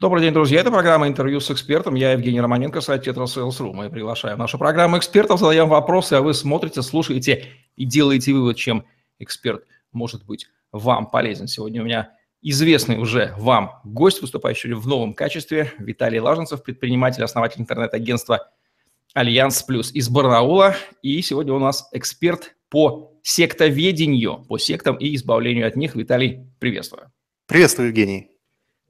Добрый день, друзья. Это программа «Интервью с экспертом». Я Евгений Романенко, сайт Tetrasales.ru. Мы приглашаем нашу программу экспертов, задаем вопросы, а вы смотрите, слушаете и делаете вывод, чем эксперт может быть вам полезен. Сегодня у меня известный уже вам гость, выступающий в новом качестве, Виталий Лаженцев, предприниматель, основатель интернет-агентства «Альянс Плюс» из Барнаула. И сегодня у нас эксперт по сектоведению, по сектам и избавлению от них. Виталий, приветствую. Приветствую, Евгений.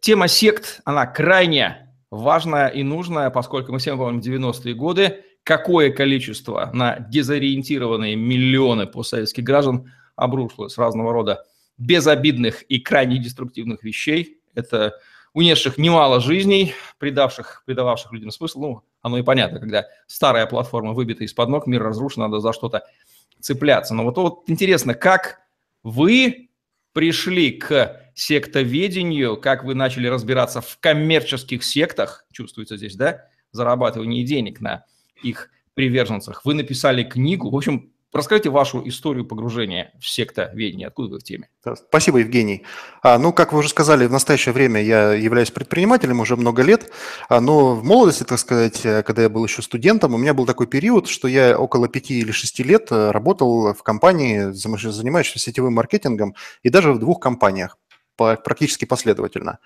Тема сект, она крайне важная и нужная, поскольку мы всем помним 90-е годы, какое количество на дезориентированные миллионы постсоветских граждан обрушилось разного рода безобидных и крайне деструктивных вещей. Это унесших немало жизней, предавших, придававших людям смысл. Ну, оно и понятно, когда старая платформа выбита из-под ног, мир разрушен, надо за что-то цепляться. Но вот, вот интересно, как вы пришли к сектоведению, как вы начали разбираться в коммерческих сектах, чувствуется здесь, да, зарабатывание денег на их приверженцах. Вы написали книгу, в общем, Расскажите вашу историю погружения в сектоведение. Откуда вы в теме? Спасибо, Евгений. А, ну, как вы уже сказали, в настоящее время я являюсь предпринимателем уже много лет, а, но в молодости, так сказать, э, когда я был еще студентом, у меня был такой период, что я около пяти или шести лет э, работал в компании, занимающейся сетевым маркетингом, и даже в двух компаниях практически последовательно.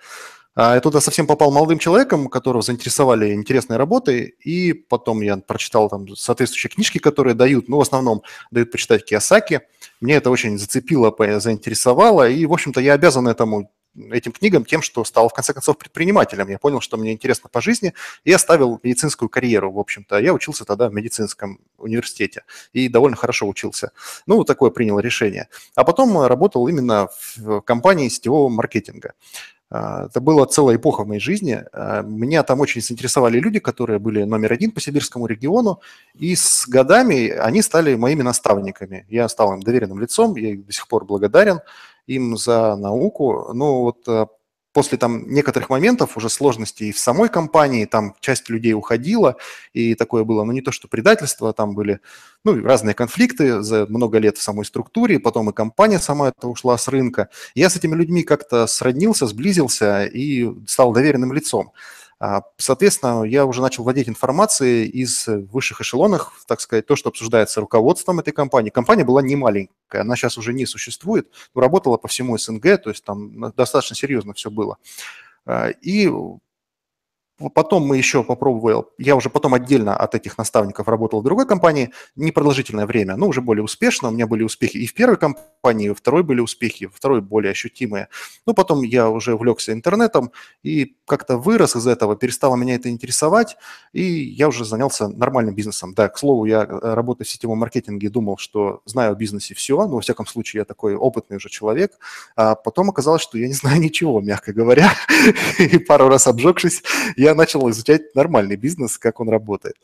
А я туда совсем попал молодым человеком, которого заинтересовали интересные работы, и потом я прочитал там соответствующие книжки, которые дают, ну, в основном дают почитать Киосаки. Мне это очень зацепило, заинтересовало, и, в общем-то, я обязан этому этим книгам тем, что стал, в конце концов, предпринимателем. Я понял, что мне интересно по жизни, и оставил медицинскую карьеру, в общем-то. Я учился тогда в медицинском университете и довольно хорошо учился. Ну, такое принял решение. А потом работал именно в компании сетевого маркетинга. А, это была целая эпоха в моей жизни. А, меня там очень заинтересовали люди, которые были номер один по сибирскому региону, и с годами они стали моими наставниками. Я стал им доверенным лицом, я до сих пор благодарен им за науку. Но вот а, после там некоторых моментов уже сложностей в самой компании, там часть людей уходила, и такое было, ну не то что предательство, там были ну, разные конфликты за много лет в самой структуре, потом и компания сама это ушла с рынка. Я с этими людьми как-то сроднился, сблизился и стал доверенным лицом. А, соответственно, я уже начал владеть информацией из высших эшелонов, так сказать, то, что обсуждается руководством этой компании. Компания была не маленькая, она сейчас уже не существует, но работала по всему СНГ, то есть там достаточно серьезно все было. А, и Потом мы еще попробовали, я уже потом отдельно от этих наставников работал в другой компании непродолжительное время, но уже более успешно. У меня были успехи и в первой компании, и во второй были успехи, во второй более ощутимые. Ну, потом я уже увлекся интернетом и как-то вырос из этого, перестало меня это интересовать, и я уже занялся нормальным бизнесом. Да, к слову, я э, работаю в сетевом маркетинге, думал, что знаю о бизнесе все, но во всяком случае я такой опытный уже человек. А потом оказалось, что я не знаю ничего, мягко говоря, и пару раз обжегшись, я я начал изучать нормальный бизнес, как он работает.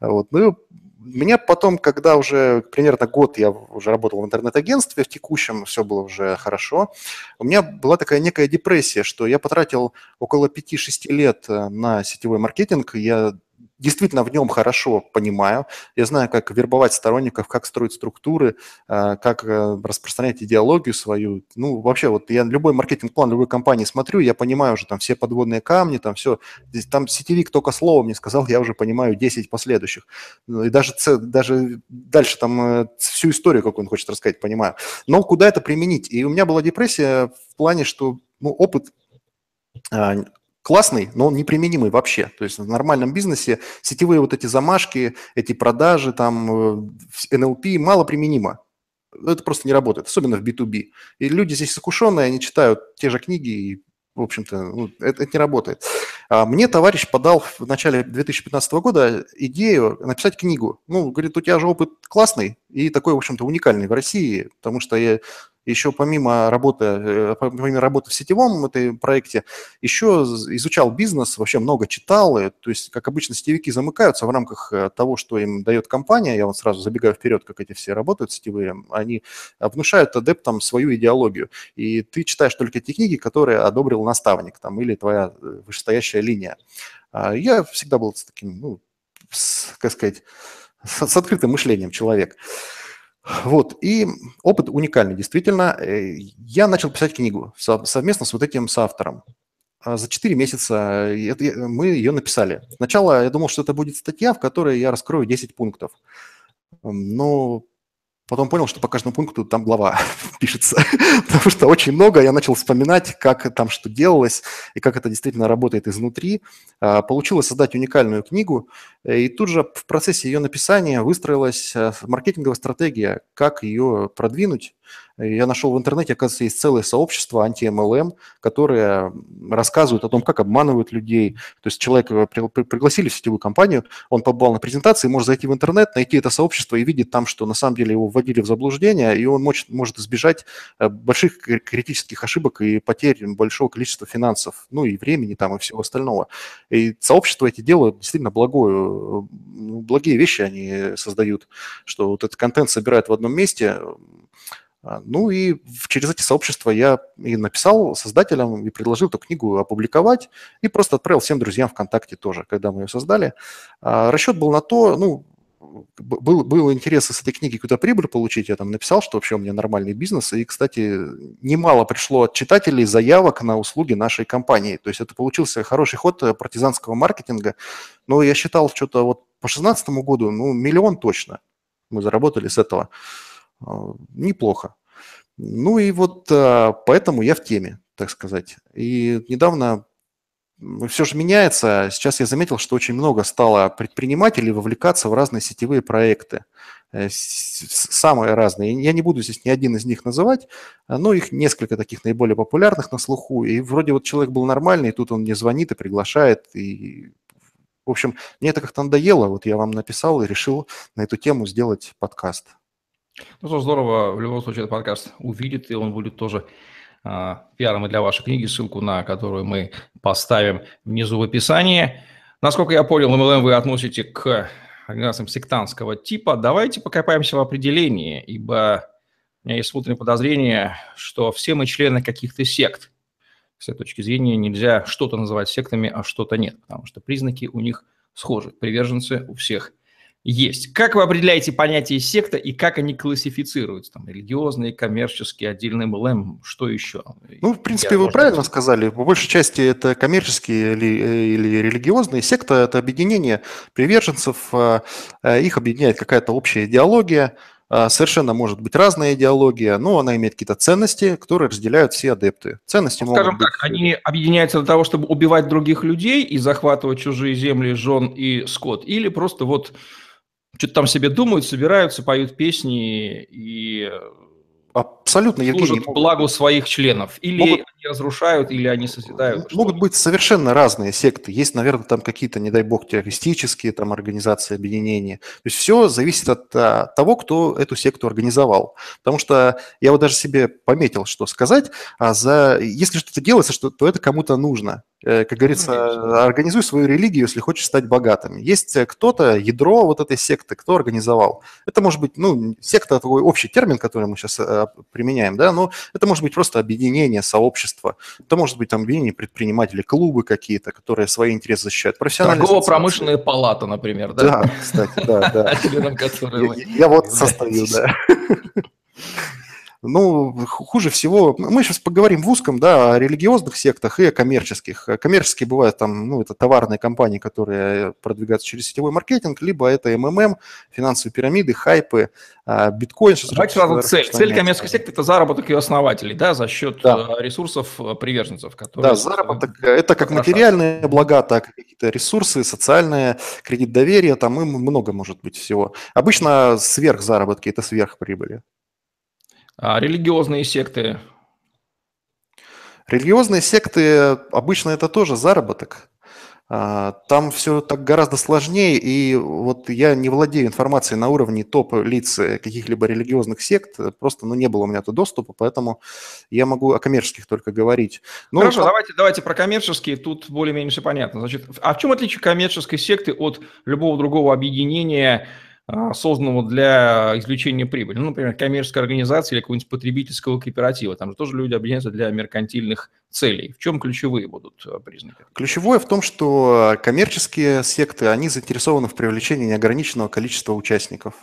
Вот. Ну, меня потом, когда уже примерно год я уже работал в интернет-агентстве, в текущем все было уже хорошо, у меня была такая некая депрессия, что я потратил около 5-6 лет э, на сетевой маркетинг, я действительно в нем хорошо понимаю. Я знаю, как вербовать сторонников, как строить структуры, э, как э, распространять идеологию свою. Ну, вообще, вот я любой маркетинг-план любой компании смотрю, я понимаю уже там все подводные камни, там все. Там сетевик только слово мне сказал, я уже понимаю 10 последующих. Ну, и даже, даже дальше там э, всю историю, как он хочет рассказать, понимаю. Но куда это применить? И у меня была депрессия в плане, что ну, опыт а, классный, но он неприменимый вообще. То есть в нормальном бизнесе сетевые вот эти замашки, эти продажи, там, NLP мало применимо. Это просто не работает, особенно в B2B. И люди здесь искушенные, они читают те же книги, и, в общем-то, ну, это, это не работает. А мне товарищ подал в начале 2015 года идею написать книгу. Ну, говорит, у тебя же опыт классный и такой, в общем-то, уникальный в России, потому что я еще помимо работы, э, помимо работы в сетевом этой проекте, еще изучал бизнес, вообще много читал. То есть, как обычно, сетевики замыкаются в рамках э, того, что им дает компания. Я вот сразу забегаю вперед, как эти все работают сетевые. Они внушают адептам свою идеологию. И ты читаешь только те книги, которые одобрил наставник там, или твоя э, вышестоящая линия. А я всегда был с таким, ну, с, как сказать, с, с открытым мышлением человек. Вот, и опыт уникальный, действительно. Э, я начал писать книгу совместно с вот этим соавтором. а, за 4 месяца мы ее написали. Сначала я думал, что это будет статья, в которой я раскрою 10 пунктов. Но Потом понял, что по каждому пункту там глава пишется, потому что очень много. Я начал вспоминать, как там что делалось и как это действительно работает изнутри. А, получилось создать уникальную книгу, и тут же в процессе ее написания выстроилась э, маркетинговая стратегия, как ее продвинуть я нашел в интернете, оказывается, есть целое сообщество анти-МЛМ, которые рассказывают о том, как обманывают людей. То есть человек э, пригласили в сетевую компанию, он побывал на презентации, может зайти в интернет, найти это сообщество и видит там, что на самом деле его вводили в заблуждение, и он может, может избежать э, больших критических ошибок и потерь большого количества финансов, ну и времени там и всего остального. И сообщество эти делают действительно благое, благие вещи они создают, что вот этот контент собирают в одном месте, ну и через эти сообщества я и написал создателям и предложил эту книгу опубликовать и просто отправил всем друзьям ВКонтакте тоже, когда мы ее создали. А, расчет был на то, ну, был, был интерес с этой книги какую-то прибыль получить, я там написал, что вообще у меня нормальный бизнес, и, кстати, немало пришло от читателей заявок на услуги нашей компании, то есть это получился хороший ход партизанского маркетинга, но я считал что-то вот по 2016 году, ну, миллион точно мы заработали с этого. А, неплохо. Ну и вот а, поэтому я в теме, так сказать. И недавно все же меняется. Сейчас я заметил, что очень много стало предпринимателей вовлекаться в разные сетевые проекты. Э, самые разные. Я не буду здесь ни один из них называть, но их несколько таких наиболее популярных на слуху. И вроде вот человек был нормальный, и тут он мне звонит и приглашает. И, в общем, мне это как-то надоело. Вот я вам написал и решил на эту тему сделать подкаст. Ну, что здорово, в любом случае, этот подкаст увидит, и он будет тоже а, пиаром и для вашей книги, ссылку на которую мы поставим внизу в описании. Насколько я понял, MLM вы относите к организациям сектантского типа. Давайте покопаемся в определении, ибо у меня есть смутное подозрение, что все мы члены каких-то сект. С этой точки зрения нельзя что-то называть сектами, а что-то нет, потому что признаки у них схожи. Приверженцы у всех есть. Как вы определяете понятие секта и как они классифицируются? Там, религиозные, коммерческие, отдельный МЛМ, что еще? Ну, в принципе, Я, вы правильно сказать. сказали. По большей части это коммерческие или, или религиозные. Секта – это объединение приверженцев, а, а, их объединяет какая-то общая идеология, а, Совершенно может быть разная идеология, но она имеет какие-то ценности, которые разделяют все адепты. Ценности ну, Скажем могут так, быть... они объединяются для того, чтобы убивать других людей и захватывать чужие земли, жен и скот, или просто вот что-то там себе думают, собираются, поют песни и Абсолютно, Евгений. Служат могут... благу своих членов. Или могут... они разрушают, или они созидают. Могут быть совершенно разные секты. Есть, наверное, там какие-то, не дай бог, террористические там организации, объединения. То есть все зависит от а, того, кто эту секту организовал. Потому что я вот даже себе пометил, что сказать, а за... если что-то делается, что, то это кому-то нужно. Э, как говорится, ну, организуй свою религию, если хочешь стать богатым. Есть э, кто-то, ядро вот этой секты, кто организовал. Это может быть, ну, секта – такой общий термин, который мы сейчас э, применяем, да, но это может быть просто объединение, сообщество. Это может быть там объединение предпринимателей, клубы какие-то, которые свои интересы защищают. Торгово-промышленная палата, например, да? Да, кстати, да, да. Я вот состою, да. Ну, хуже всего, мы сейчас поговорим в узком, да, о религиозных сектах и о коммерческих. Коммерческие бывают там, ну, это товарные компании, которые продвигаются через сетевой маркетинг, либо это МММ, финансовые пирамиды, хайпы, а, биткоин. Давайте сразу цель. Цель коммерческой секты – это заработок ее основателей, да, за счет да. Э, ресурсов э, приверженцев. Которые... Да, заработок – это как материальные блага, так и какие-то ресурсы, социальные, кредит доверия, там и много может быть всего. Обычно сверхзаработки – это сверхприбыли. А религиозные секты? Религиозные секты обычно это тоже заработок. А, там все так гораздо сложнее, и вот я не владею информацией на уровне топ-лиц каких-либо религиозных сект, просто ну, не было у меня то доступа, поэтому я могу о коммерческих только говорить. Ну, Хорошо, по... давайте, давайте про коммерческие, тут более-менее все понятно. Значит, а в чем отличие коммерческой секты от любого другого объединения, созданного для извлечения прибыли. Ну, например, коммерческая организация или какого-нибудь потребительского кооператива. Там же тоже люди объединяются для меркантильных целей. В чем ключевые будут а, признаки? Ключевое в том, что коммерческие секты, они заинтересованы в привлечении неограниченного количества участников.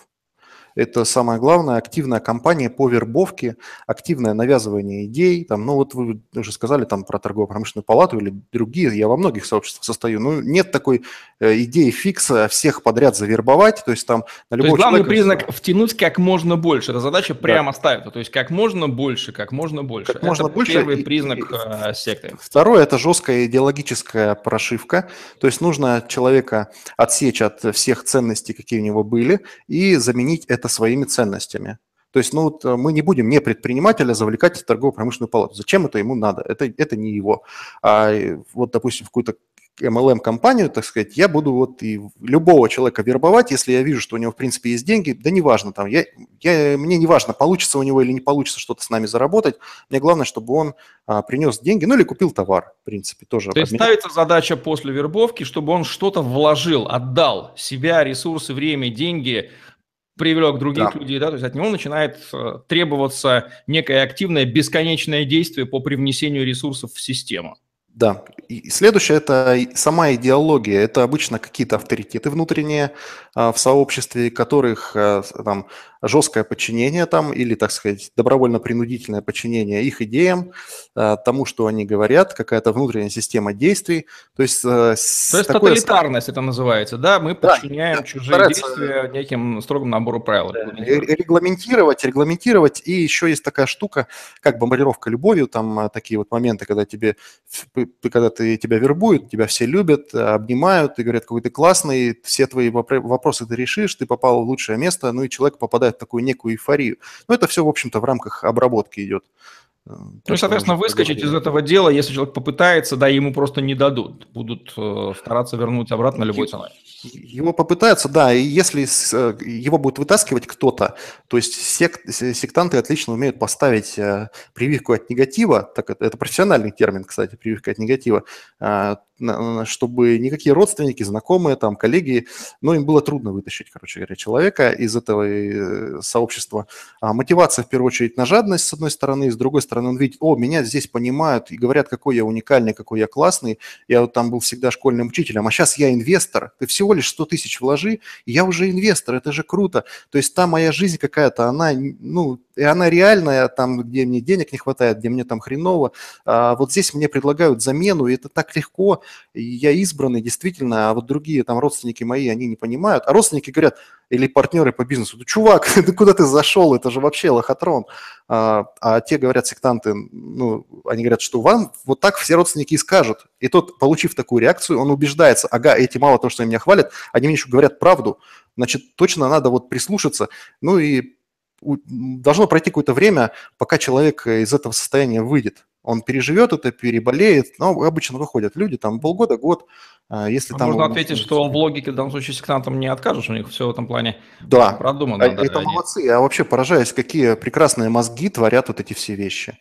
Это самое главное, активная кампания по вербовке, активное навязывание идей. Там, ну вот вы уже сказали там про торгово-промышленную палату или другие, я во многих сообществах состою. Ну нет такой э, идеи фикса всех подряд завербовать, то есть там на любого то есть главный человека... признак втянуть как можно больше. Это задача прямо да. ставится, то есть как можно больше, как можно больше. Как можно это больше. первый признак и, э, секты. Второе – это жесткая идеологическая прошивка, то есть нужно человека отсечь от всех ценностей, какие у него были, и заменить это своими ценностями. То есть, ну, вот э, мы не будем не предпринимателя завлекать в торгово-промышленную палату. Зачем это ему надо? Это, это не его. А вот, допустим, в какую-то MLM-компанию, так сказать, я буду вот и любого человека вербовать, если я вижу, что у него, в принципе, есть деньги, да неважно, там, я, я, мне не важно, получится у него или не получится что-то с нами заработать, мне главное, чтобы он а, принес деньги, ну или купил товар, в принципе, тоже. То есть ставится задача после вербовки, чтобы он что-то вложил, отдал себя, ресурсы, время, деньги, привлек других да. людей, да, то есть от него начинает э, требоваться некое активное бесконечное действие по привнесению ресурсов в систему. Да. И следующее – это сама идеология. Это обычно какие-то авторитеты внутренние а, в сообществе, которых а, там, жесткое подчинение там или, так сказать, добровольно-принудительное подчинение их идеям, э, тому, что они говорят, какая-то внутренняя система действий. То есть, э, То есть такое... тоталитарность это называется, да? Мы подчиняем да, чужие стараться... действия неким строгому набору правил. Да. Регламентировать, регламентировать. И еще есть такая штука, как бомбардировка любовью, там э, такие вот моменты, когда тебе, когда ты, тебя вербуют, тебя все любят, обнимают и говорят, какой ты классный, все твои вопросы ты решишь, ты попал в лучшее место, ну и человек попадает попадает в такую некую эйфорию. Но это все, в общем-то, в рамках обработки идет. Э, ну, и, соответственно, выскочить из этого дела, если человек попытается, да, ему просто не дадут. Будут э, стараться вернуть обратно любой ценой. Его попытаются, да, и если э, его будет вытаскивать кто-то, то есть сек, сектанты отлично умеют поставить прививку от негатива, так это, это профессиональный термин, кстати, прививка от негатива, чтобы никакие родственники, знакомые, там, коллеги, ну, им было трудно вытащить, короче говоря, человека из этого э, сообщества. А мотивация, в первую очередь, на жадность, с одной стороны, с другой стороны, он видит, о, меня здесь понимают и говорят, какой я уникальный, какой я классный, я вот там был всегда школьным учителем, а сейчас я инвестор, ты всего лишь 100 тысяч вложи, и я уже инвестор, это же круто. То есть та моя жизнь какая-то, она, ну, и она реальная, там, где мне денег не хватает, где мне там хреново. А вот здесь мне предлагают замену, и это так легко, я избранный, действительно, а вот другие там родственники мои, они не понимают. А родственники говорят, или партнеры по бизнесу, ну, чувак, да куда ты зашел, это же вообще лохотрон. А, а те говорят, сектанты, ну, они говорят, что вам вот так все родственники и скажут. И тот, получив такую реакцию, он убеждается, ага, эти мало того, что они меня хвалят, они мне еще говорят правду, значит, точно надо вот прислушаться. Ну и должно пройти какое-то время, пока человек из этого состояния выйдет. Он переживет это, переболеет, но обычно выходят люди, там полгода, год, а, если там... Можно ответить, что в логике в данном случае сектантам не откажешь, у них все в этом плане да. продумано. А, да, это они... молодцы, я вообще поражаюсь, какие прекрасные мозги творят вот эти все вещи.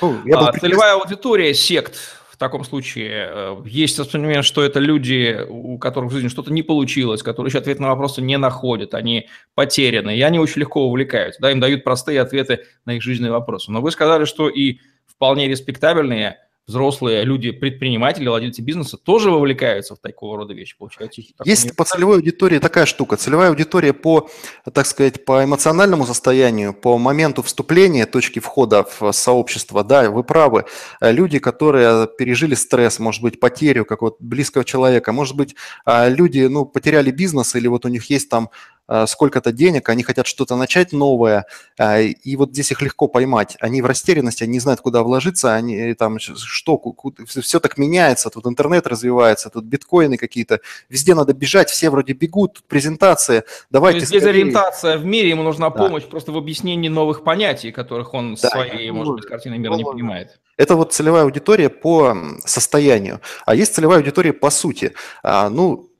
Ну, а, целевая аудитория сект таком случае э, есть воспринимание, что это люди, у которых в жизни что-то не получилось, которые еще ответ на вопросы не находят, они потеряны, и они очень легко увлекаются, да, им дают простые ответы на их жизненные вопросы. Но вы сказали, что и вполне респектабельные взрослые люди, предприниматели, владельцы бизнеса тоже вовлекаются в такого рода вещи, получается. Есть по целевой аудитории такая штука. Целевая аудитория по, так сказать, по эмоциональному состоянию, по моменту вступления, точки входа в сообщество, да, вы правы. Люди, которые пережили стресс, может быть, потерю какого-то близкого человека, может быть, а, люди, ну, потеряли бизнес или вот у них есть там Э, сколько-то денег, они хотят что-то начать новое, э, и вот здесь их легко поймать. Они в растерянности, они не знают, куда вложиться, они э, там что, все так меняется, тут интернет развивается, тут биткоины какие-то, везде надо бежать, все вроде бегут, тут презентация, давайте То есть дезориентация в мире, ему нужна да. помощь просто в объяснении новых понятий, которых он да. своей, может быть, картиной мира не понимает. Это вот целевая аудитория по состоянию, а есть целевая аудитория по сути. А, ну,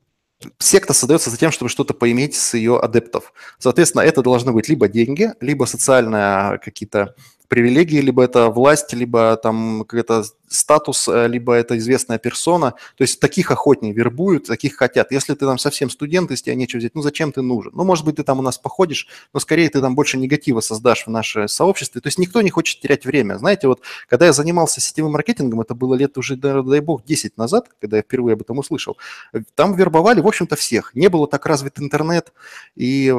секта создается за тем, чтобы что-то поиметь с ее адептов. Соответственно, это должны быть либо деньги, либо социальные какие-то привилегии, либо это власть, либо там какой-то статус, э, либо это известная персона. То есть таких охотнее вербуют, таких хотят. Если ты там совсем студент, если тебе нечего взять, ну зачем ты нужен? Ну, может быть, ты там у нас походишь, но скорее ты там больше негатива создашь в наше сообществе. То есть никто не хочет терять время. Знаете, вот когда я занимался сетевым маркетингом, это было лет уже, дай бог, 10 назад, когда я впервые об этом услышал, там вербовали, в общем-то, всех. Не было так развит интернет, и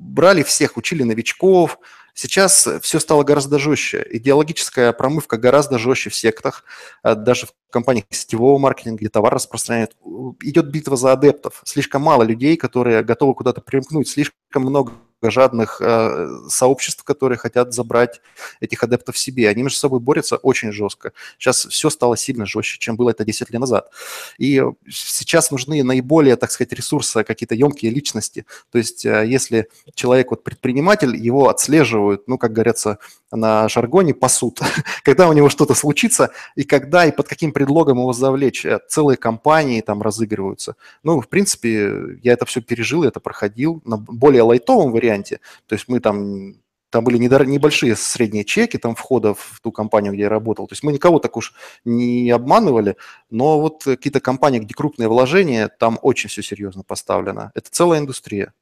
брали всех, учили новичков, Сейчас все стало гораздо жестче. Идеологическая промывка гораздо жестче в сектах, э, даже в компаниях сетевого маркетинга, где товар распространяют. Идет битва за адептов. Слишком мало людей, которые готовы куда-то примкнуть. Слишком много жадных э, сообществ, которые хотят забрать этих адептов себе. Они между собой борются очень жестко. Сейчас все стало сильно жестче, чем было это 10 лет назад. И сейчас нужны наиболее, так сказать, ресурсы, какие-то емкие личности. То есть э, если человек вот предприниматель, его отслеживают, ну, как говорится, на жаргоне пасут, когда у него что-то случится, и когда и под каким предлогом его завлечь. Э, целые компании там разыгрываются. Ну, в принципе, я это все пережил, это проходил на более лайтовом варианте. То есть мы там там были небольшие средние чеки там входа в ту компанию, где я работал. То есть мы никого так уж не обманывали, но вот какие-то компании, где крупные вложения, там очень все серьезно поставлено. Это целая индустрия.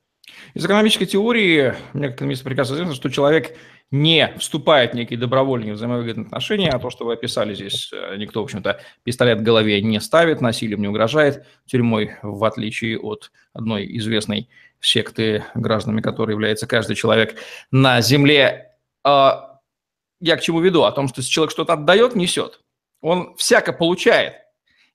Из экономической теории, мне как экономисту прекрасно известно, что человек не вступает в некие добровольные взаимовыгодные отношения, а то, что вы описали здесь, э, никто, в общем-то, пистолет в голове не ставит, насилием не угрожает тюрьмой, в отличие от одной известной секты, гражданами которой является каждый человек на земле. А, я к чему веду? О том, что если человек что-то отдает, несет. Он всяко получает.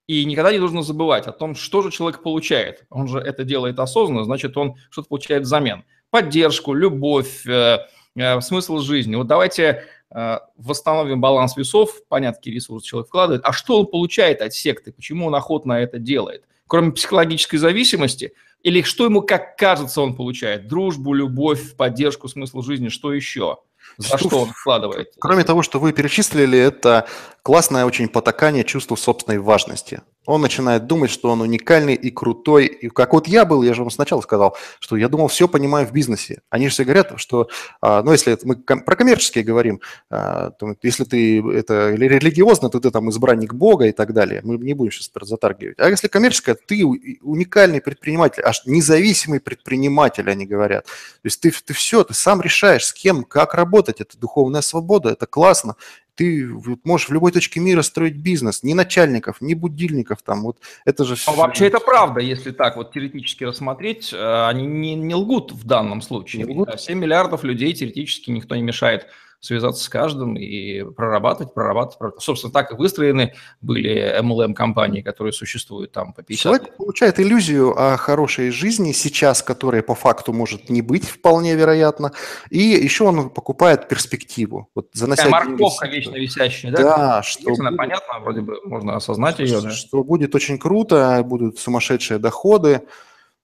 И никогда не нужно забывать о том, что же человек получает. Он же это делает осознанно, значит, он что-то получает взамен. Поддержку, любовь, э, э, смысл жизни. Вот давайте э, восстановим баланс весов, понятно, какие ресурсы человек вкладывает, а что он получает от секты, почему он охотно это делает. Кроме психологической зависимости, или что ему, как кажется, он получает? Дружбу, любовь, поддержку, смысл жизни, что еще? За что, что он вкладывает? Кроме того, что вы перечислили, это классное очень потакание чувству собственной важности. Он начинает думать, что он уникальный и крутой. И как вот я был, я же вам сначала сказал, что я думал, все понимаю в бизнесе. Они же все говорят, что, а, ну, если мы про коммерческие говорим, а, то если ты это религиозно, то ты там избранник Бога и так далее. Мы не будем сейчас затаргивать. А если коммерческое, ты уникальный предприниматель, аж независимый предприниматель, они говорят. То есть ты, ты все, ты сам решаешь, с кем, как работать. Это духовная свобода, это классно ты можешь в любой точке мира строить бизнес, ни начальников, ни будильников там, вот это же... А вообще это правда, если так вот теоретически рассмотреть, э, они не, не лгут в данном случае. Не лгут? 7 миллиардов людей теоретически никто не мешает связаться с каждым и прорабатывать, прорабатывать. прорабатывать. Собственно, так и выстроены были MLM-компании, которые существуют там по 50 Человек лет. получает иллюзию о хорошей жизни сейчас, которая по факту может не быть вполне вероятно, и еще он покупает перспективу. Вот занося Такая морковка вечно висящая, да? Да, что... Будет, понятно, вроде бы можно осознать ее. Что, да? что будет очень круто, будут сумасшедшие доходы,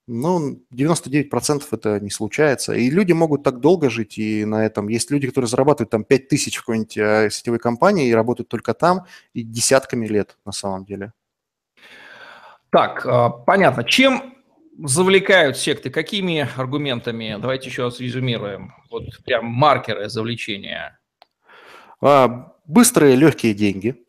ну, 99% это не случается. И люди могут так долго жить, и на этом есть люди, которые зарабатывают там 5 тысяч в какой-нибудь э, сетевой компании и работают только там, и десятками лет на самом деле. Так, а, понятно. Чем завлекают секты? Какими аргументами? Давайте еще раз резюмируем. Вот прям маркеры завлечения. А, быстрые, легкие деньги.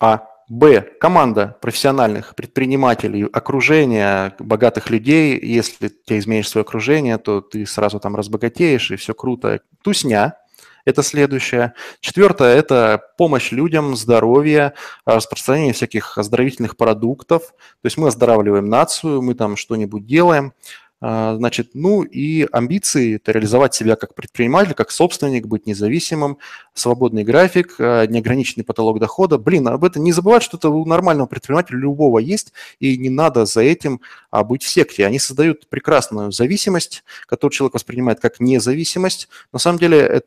А. Б. Команда профессиональных предпринимателей, окружение богатых людей. Если ты изменишь свое окружение, то ты сразу там разбогатеешь, и все круто. Тусня – это следующее. Четвертое – это помощь людям, здоровье, распространение всяких оздоровительных продуктов. То есть мы оздоравливаем нацию, мы там что-нибудь делаем. А, значит, ну и амбиции – это реализовать себя как предприниматель, как собственник, быть независимым, свободный график, а, неограниченный потолок дохода. Блин, об этом не забывать, что это у нормального предпринимателя любого есть, и не надо за этим а, быть в секте. Они создают прекрасную зависимость, которую человек воспринимает как независимость. На самом деле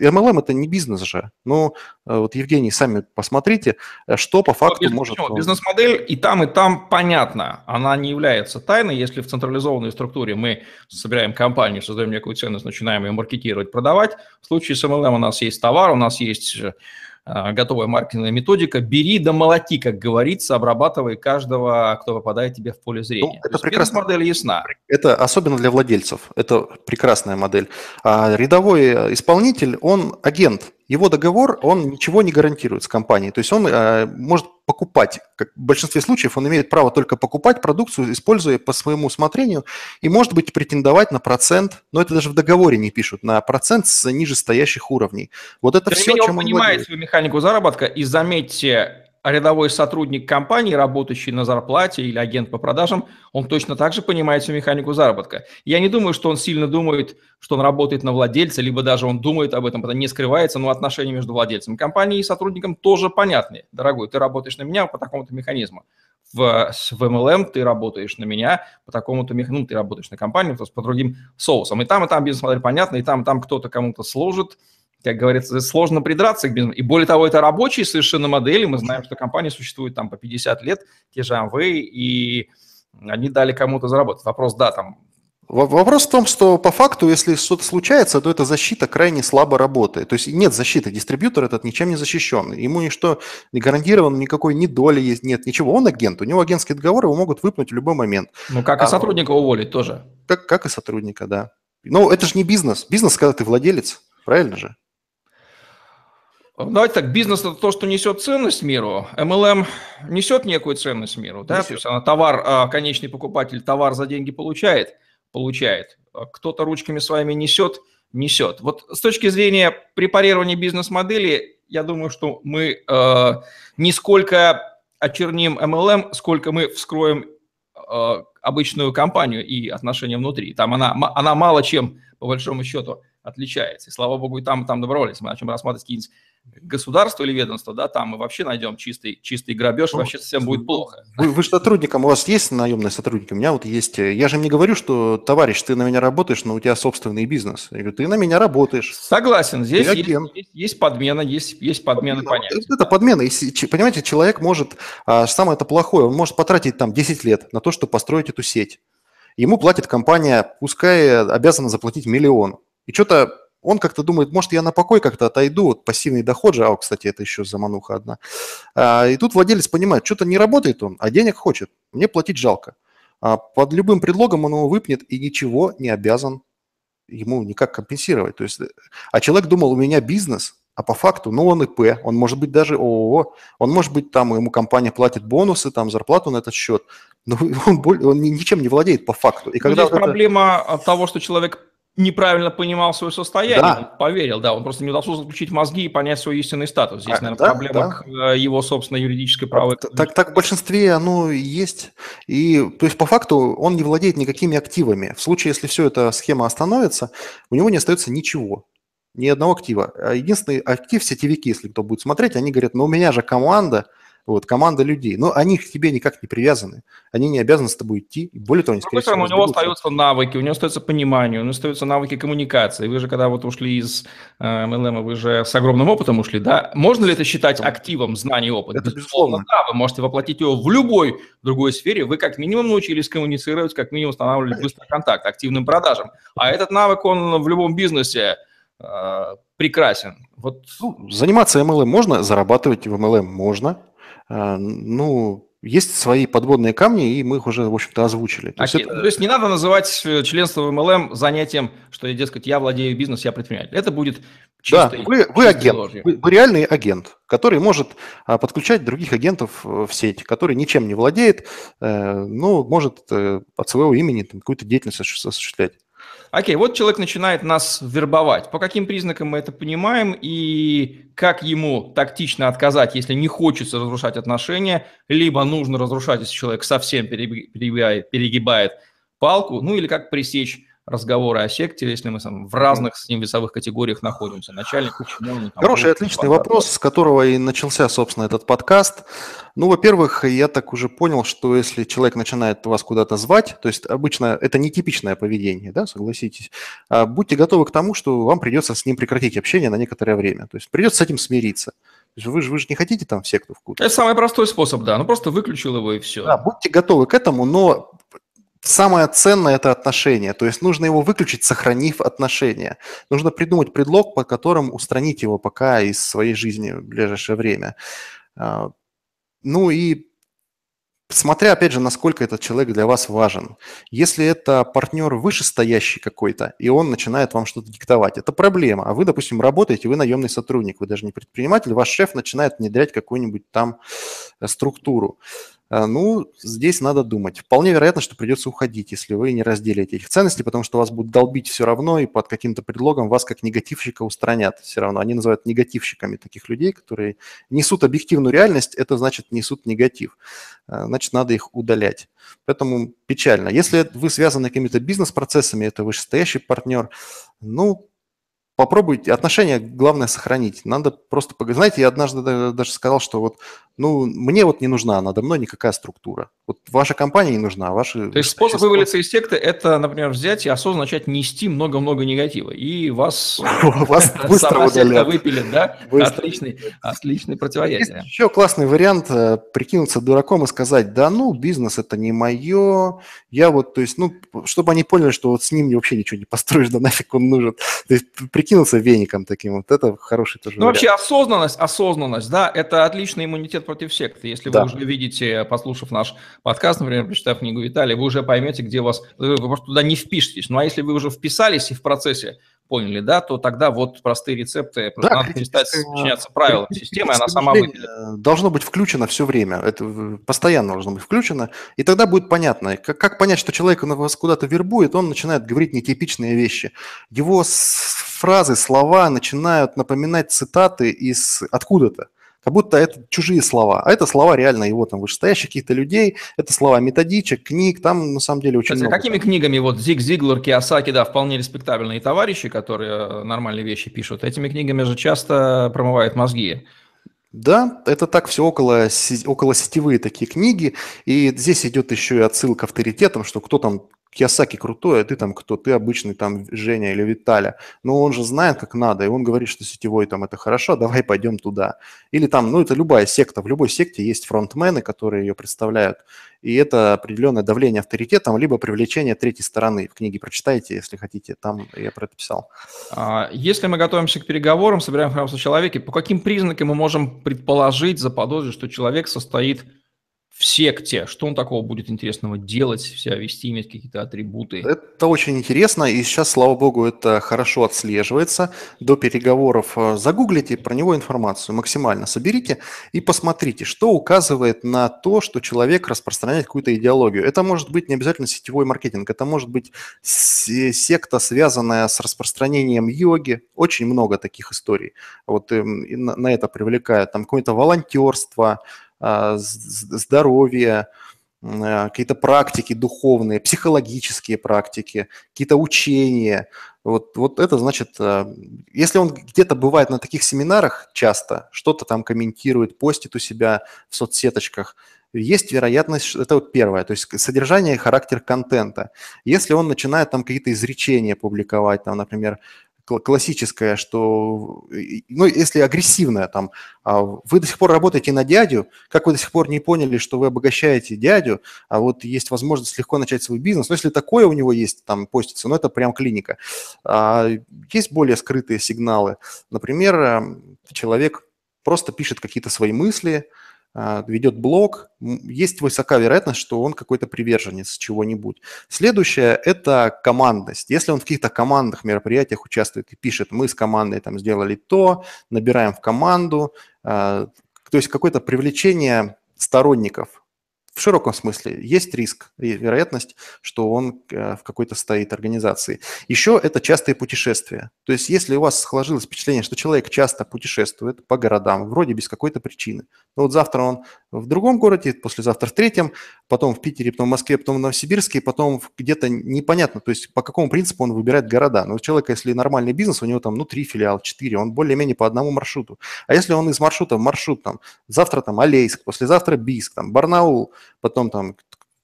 MLM это не бизнес же. Ну, э, вот, Евгений, сами посмотрите, э, что по факту бизнес, может... Бизнес-модель и там, и там понятна. Она не является тайной. Если в централизованной структуре мы собираем компанию, создаем некую ценность, начинаем ее маркетировать, продавать, в случае с MLM у нас есть товар, у нас есть э, готовая маркетинговая методика. Бери да молоти, как говорится, обрабатывай каждого, кто попадает тебе в поле ну, зрения. Ну, это прекрасная модель ясна. Это особенно для владельцев. Это прекрасная модель. А рядовой исполнитель, он агент. Его договор, он ничего не гарантирует с компанией. То есть он э, может покупать, как в большинстве случаев он имеет право только покупать продукцию, используя по своему усмотрению, и может быть претендовать на процент, но это даже в договоре не пишут, на процент с нижестоящих уровней. Вот это Тем все, менее, он понимает владеет. свою механику заработка, и заметьте, рядовой сотрудник компании, работающий на зарплате или агент по продажам, он точно так же понимает всю механику заработка. Я не думаю, что он сильно думает, что он работает на владельца, либо даже он думает об этом, потому не скрывается, но отношения между владельцем компании и сотрудником тоже понятны. Дорогой, ты работаешь на меня по такому-то механизму. В, в MLM ты работаешь на меня по такому-то механизму, ну, ты работаешь на компанию, то есть по другим соусам. И там, и там бизнес-модель понятна, и там, и там кто-то кому-то служит, как говорится, сложно придраться к бизнесу. И более того, это рабочие совершенно модели. Мы знаем, что компании существуют там по 50 лет, те же Amway, и они дали кому-то заработать. Вопрос, да, там Вопрос в том, что по факту, если что-то случается, то эта защита крайне слабо работает. То есть нет защиты, дистрибьютор этот ничем не защищен. Ему ничто не гарантировано, никакой ни доли есть, нет, ничего. Он агент, у него агентский договор, его могут выпнуть в любой момент. Ну, как и а, сотрудника уволить тоже. Как, как и сотрудника, да. Но это же не бизнес. Бизнес, когда ты владелец, правильно же? Давайте так, бизнес – это то, что несет ценность миру. MLM несет некую ценность миру, да? Несет. То есть она товар, а, конечный покупатель товар за деньги получает, получает. Кто-то ручками своими несет, несет. Вот с точки зрения препарирования бизнес-модели, я думаю, что мы э, не сколько очерним MLM, сколько мы вскроем э, обычную компанию и отношения внутри. Там она, она мало чем, по большому счету, отличается. И слава богу, и там, и там добровольцы. Мы начнем рассматривать какие-нибудь государство или ведомство, да, там мы вообще найдем чистый, чистый грабеж, ну, вообще совсем будет плохо. Вы, вы же сотрудником, у вас есть наемные сотрудники? У меня вот есть. Я же им не говорю, что, товарищ, ты на меня работаешь, но у тебя собственный бизнес. Я говорю, ты на меня работаешь. Согласен, здесь есть, есть, есть подмена, есть, есть подмена, подмена понятия. Это подмена. Если, понимаете, человек может, а, самое это плохое, он может потратить там 10 лет на то, чтобы построить эту сеть. Ему платит компания, пускай обязана заплатить миллион. И что-то он как-то думает, может, я на покой как-то отойду, вот пассивный доход же, а, кстати, это еще замануха одна. А, и тут владелец понимает, что-то не работает он, а денег хочет, мне платить жалко. А под любым предлогом он его выпнет и ничего не обязан ему никак компенсировать. То есть, а человек думал, у меня бизнес, а по факту, ну, он ИП, он может быть даже ООО, он может быть там, ему компания платит бонусы, там, зарплату на этот счет, но он, он ничем не владеет по факту. И когда Здесь вот проблема это... того, что человек неправильно понимал свое состояние, да. он поверил, да, он просто не удался заключить мозги и понять свой истинный статус. Здесь, а, наверное, да, проблема да. к э, его собственной юридической правой. Так, так, так в большинстве оно есть. И, то есть, по факту, он не владеет никакими активами. В случае, если все эта схема остановится, у него не остается ничего. Ни одного актива. А единственный актив сетевики, если кто будет смотреть, они говорят, ну у меня же команда, вот, команда людей. Но они к тебе никак не привязаны. Они не обязаны с тобой идти. И более того, они, скорее всего, у него остаются навыки, у него остается понимание, у него остаются навыки коммуникации. Вы же, когда вот ушли из э, MLM, вы же с огромным опытом ушли, да? Можно ли это считать активом знаний и опыта? Это безусловно. Да, вы можете воплотить его в любой другой сфере. Вы как минимум научились коммуницировать, как минимум устанавливать быстрый контакт, активным продажам. А этот навык, он в любом бизнесе э, прекрасен. Вот. Ну, заниматься MLM можно, зарабатывать в MLM можно. А, ну, есть свои подводные камни, и мы их уже, в общем-то, озвучили. То, есть, это... то есть не надо называть э, членство в MLM занятием, что, дескать, я владею бизнесом, я предприниматель. Это будет чистой, Да, вы, вы агент, вы, вы реальный агент, который может а, подключать других агентов в сеть, который ничем не владеет, э, но может э, от своего имени какую-то деятельность осуществлять. Окей, вот человек начинает нас вербовать. По каким признакам мы это понимаем и как ему тактично отказать, если не хочется разрушать отношения, либо нужно разрушать, если человек совсем перегибает, перегибает палку, ну или как пресечь разговоры о секте, если мы там, в разных с ним весовых категориях находимся. Начальник, ученый. Хороший, отличный вопрос, с которого и начался, собственно, этот подкаст. Ну, во-первых, я так уже понял, что если человек начинает вас куда-то звать, то есть обычно это нетипичное поведение, да, согласитесь, а будьте готовы к тому, что вам придется с ним прекратить общение на некоторое время. То есть придется с этим смириться. Вы же, вы же не хотите там в секту вкутать. Это самый простой способ, да. Ну, просто выключил его и все. Да, будьте готовы к этому, но самое ценное – это отношение. То есть нужно его выключить, сохранив отношения. Нужно придумать предлог, по которым устранить его пока из своей жизни в ближайшее время. А, ну и смотря, опять же, насколько этот человек для вас важен. Если это партнер вышестоящий какой-то, и он начинает вам что-то диктовать, это проблема. А вы, допустим, работаете, вы наемный сотрудник, вы даже не предприниматель, ваш шеф начинает внедрять какую-нибудь там э, структуру. Э, ну, здесь надо думать. Вполне вероятно, что придется уходить, если вы не разделите этих ценностей, потому что вас будут долбить все равно, и под каким-то предлогом вас как негативщика устранят все равно. Они называют негативщиками таких людей, которые несут объективную реальность, это значит несут негатив. Э, значит, надо их удалять. Поэтому печально. Если вы связаны какими-то бизнес-процессами, это вышестоящий партнер, ну, попробуйте, отношения главное сохранить. Надо просто, знаете, я однажды даже сказал, что вот, ну, мне вот не нужна надо мной никакая структура. Вот ваша компания не нужна, ваши... То есть способ вывалиться из секты – это, например, взять и осознанно начать нести много-много негатива, и вас, вас быстро удалят. выпилит, да? Отличный, отличный противоядие. Еще классный вариант э, – прикинуться дураком и сказать, да ну, бизнес – это не мое, я вот, то есть, ну, чтобы они поняли, что вот с ним вообще ничего не построишь, да нафиг он нужен. То есть прикинуться веником таким, вот это хороший тоже Ну, вообще осознанность, осознанность, да, это отличный иммунитет против секты. Если да. вы уже видите, послушав наш подкаст, например, прочитав книгу Виталия, вы уже поймете, где вас, вы просто туда не впишетесь. Ну, а если вы уже вписались и в процессе поняли, да, то тогда вот простые рецепты, да, надо перестать подчиняться правилам системы, она сама выделит. Должно быть включено все время, это постоянно должно быть включено, и тогда будет понятно, как, как понять, что человек вас куда-то вербует, он начинает говорить нетипичные вещи. Его фразы, слова начинают напоминать цитаты из откуда-то как будто это чужие слова. А это слова реально его там вышестоящих каких-то людей, это слова методичек, книг, там на самом деле очень Кстати, много. какими книгами вот Зиг Зиглер, Киосаки, да, вполне респектабельные товарищи, которые э, нормальные вещи пишут, этими книгами же часто промывают мозги. Да, это так все около, около сетевые такие книги. И здесь идет еще и отсылка авторитетам, что кто там Киосаки крутой, а ты там кто? Ты обычный там Женя или Виталя. Но он же знает, как надо, и он говорит, что сетевой там это хорошо, давай пойдем туда. Или там, ну это любая секта, в любой секте есть фронтмены, которые ее представляют, и это определенное давление авторитетом, либо привлечение третьей стороны. В книге прочитайте, если хотите, там я про это писал. А, если мы готовимся к переговорам, собираем информацию о человеке, по каким признакам мы можем предположить, заподозрить, что человек состоит в секте, что он такого будет интересного делать, себя вести, иметь какие-то атрибуты? Это очень интересно, и сейчас, слава богу, это хорошо отслеживается. До переговоров э, загуглите про него информацию максимально, соберите и посмотрите, что указывает на то, что человек распространяет какую-то идеологию. Это может быть не обязательно сетевой маркетинг, это может быть секта, связанная с распространением йоги. Очень много таких историй. Вот эм, на это привлекают. Там какое-то волонтерство, здоровье, а, какие-то практики духовные, психологические практики, какие-то учения. Вот, вот это значит, а, если он где-то бывает на таких семинарах часто, что-то там комментирует, постит у себя в соцсеточках, есть вероятность, это вот первое, то есть содержание и характер контента. Если он начинает там какие-то изречения публиковать, там, например, классическое, что, ну, если агрессивное, там, а вы до сих пор работаете на дядю, как вы до сих пор не поняли, что вы обогащаете дядю, а вот есть возможность легко начать свой бизнес, но если такое у него есть, там, постится, ну, это прям клиника. А есть более скрытые сигналы. Например, эм, человек просто пишет какие-то свои мысли, ведет блог, есть высока вероятность, что он какой-то приверженец чего-нибудь. Следующее – это командность. Если он в каких-то командных мероприятиях участвует и пишет, мы с командой там сделали то, набираем в команду, а, то есть какое-то привлечение сторонников в широком смысле есть риск и вероятность, что он э, в какой-то стоит организации. Еще это частые путешествия. То есть если у вас сложилось впечатление, что человек часто путешествует по городам, вроде без какой-то причины, но вот завтра он в другом городе, послезавтра в третьем, потом в Питере, потом в Москве, потом в Новосибирске, потом где-то непонятно, то есть по какому принципу он выбирает города. Но у человека, если нормальный бизнес, у него там, ну, три филиала, четыре, он более-менее по одному маршруту. А если он из маршрута в маршрут, там, завтра там Алейск, послезавтра Бийск, там, Барнаул, потом там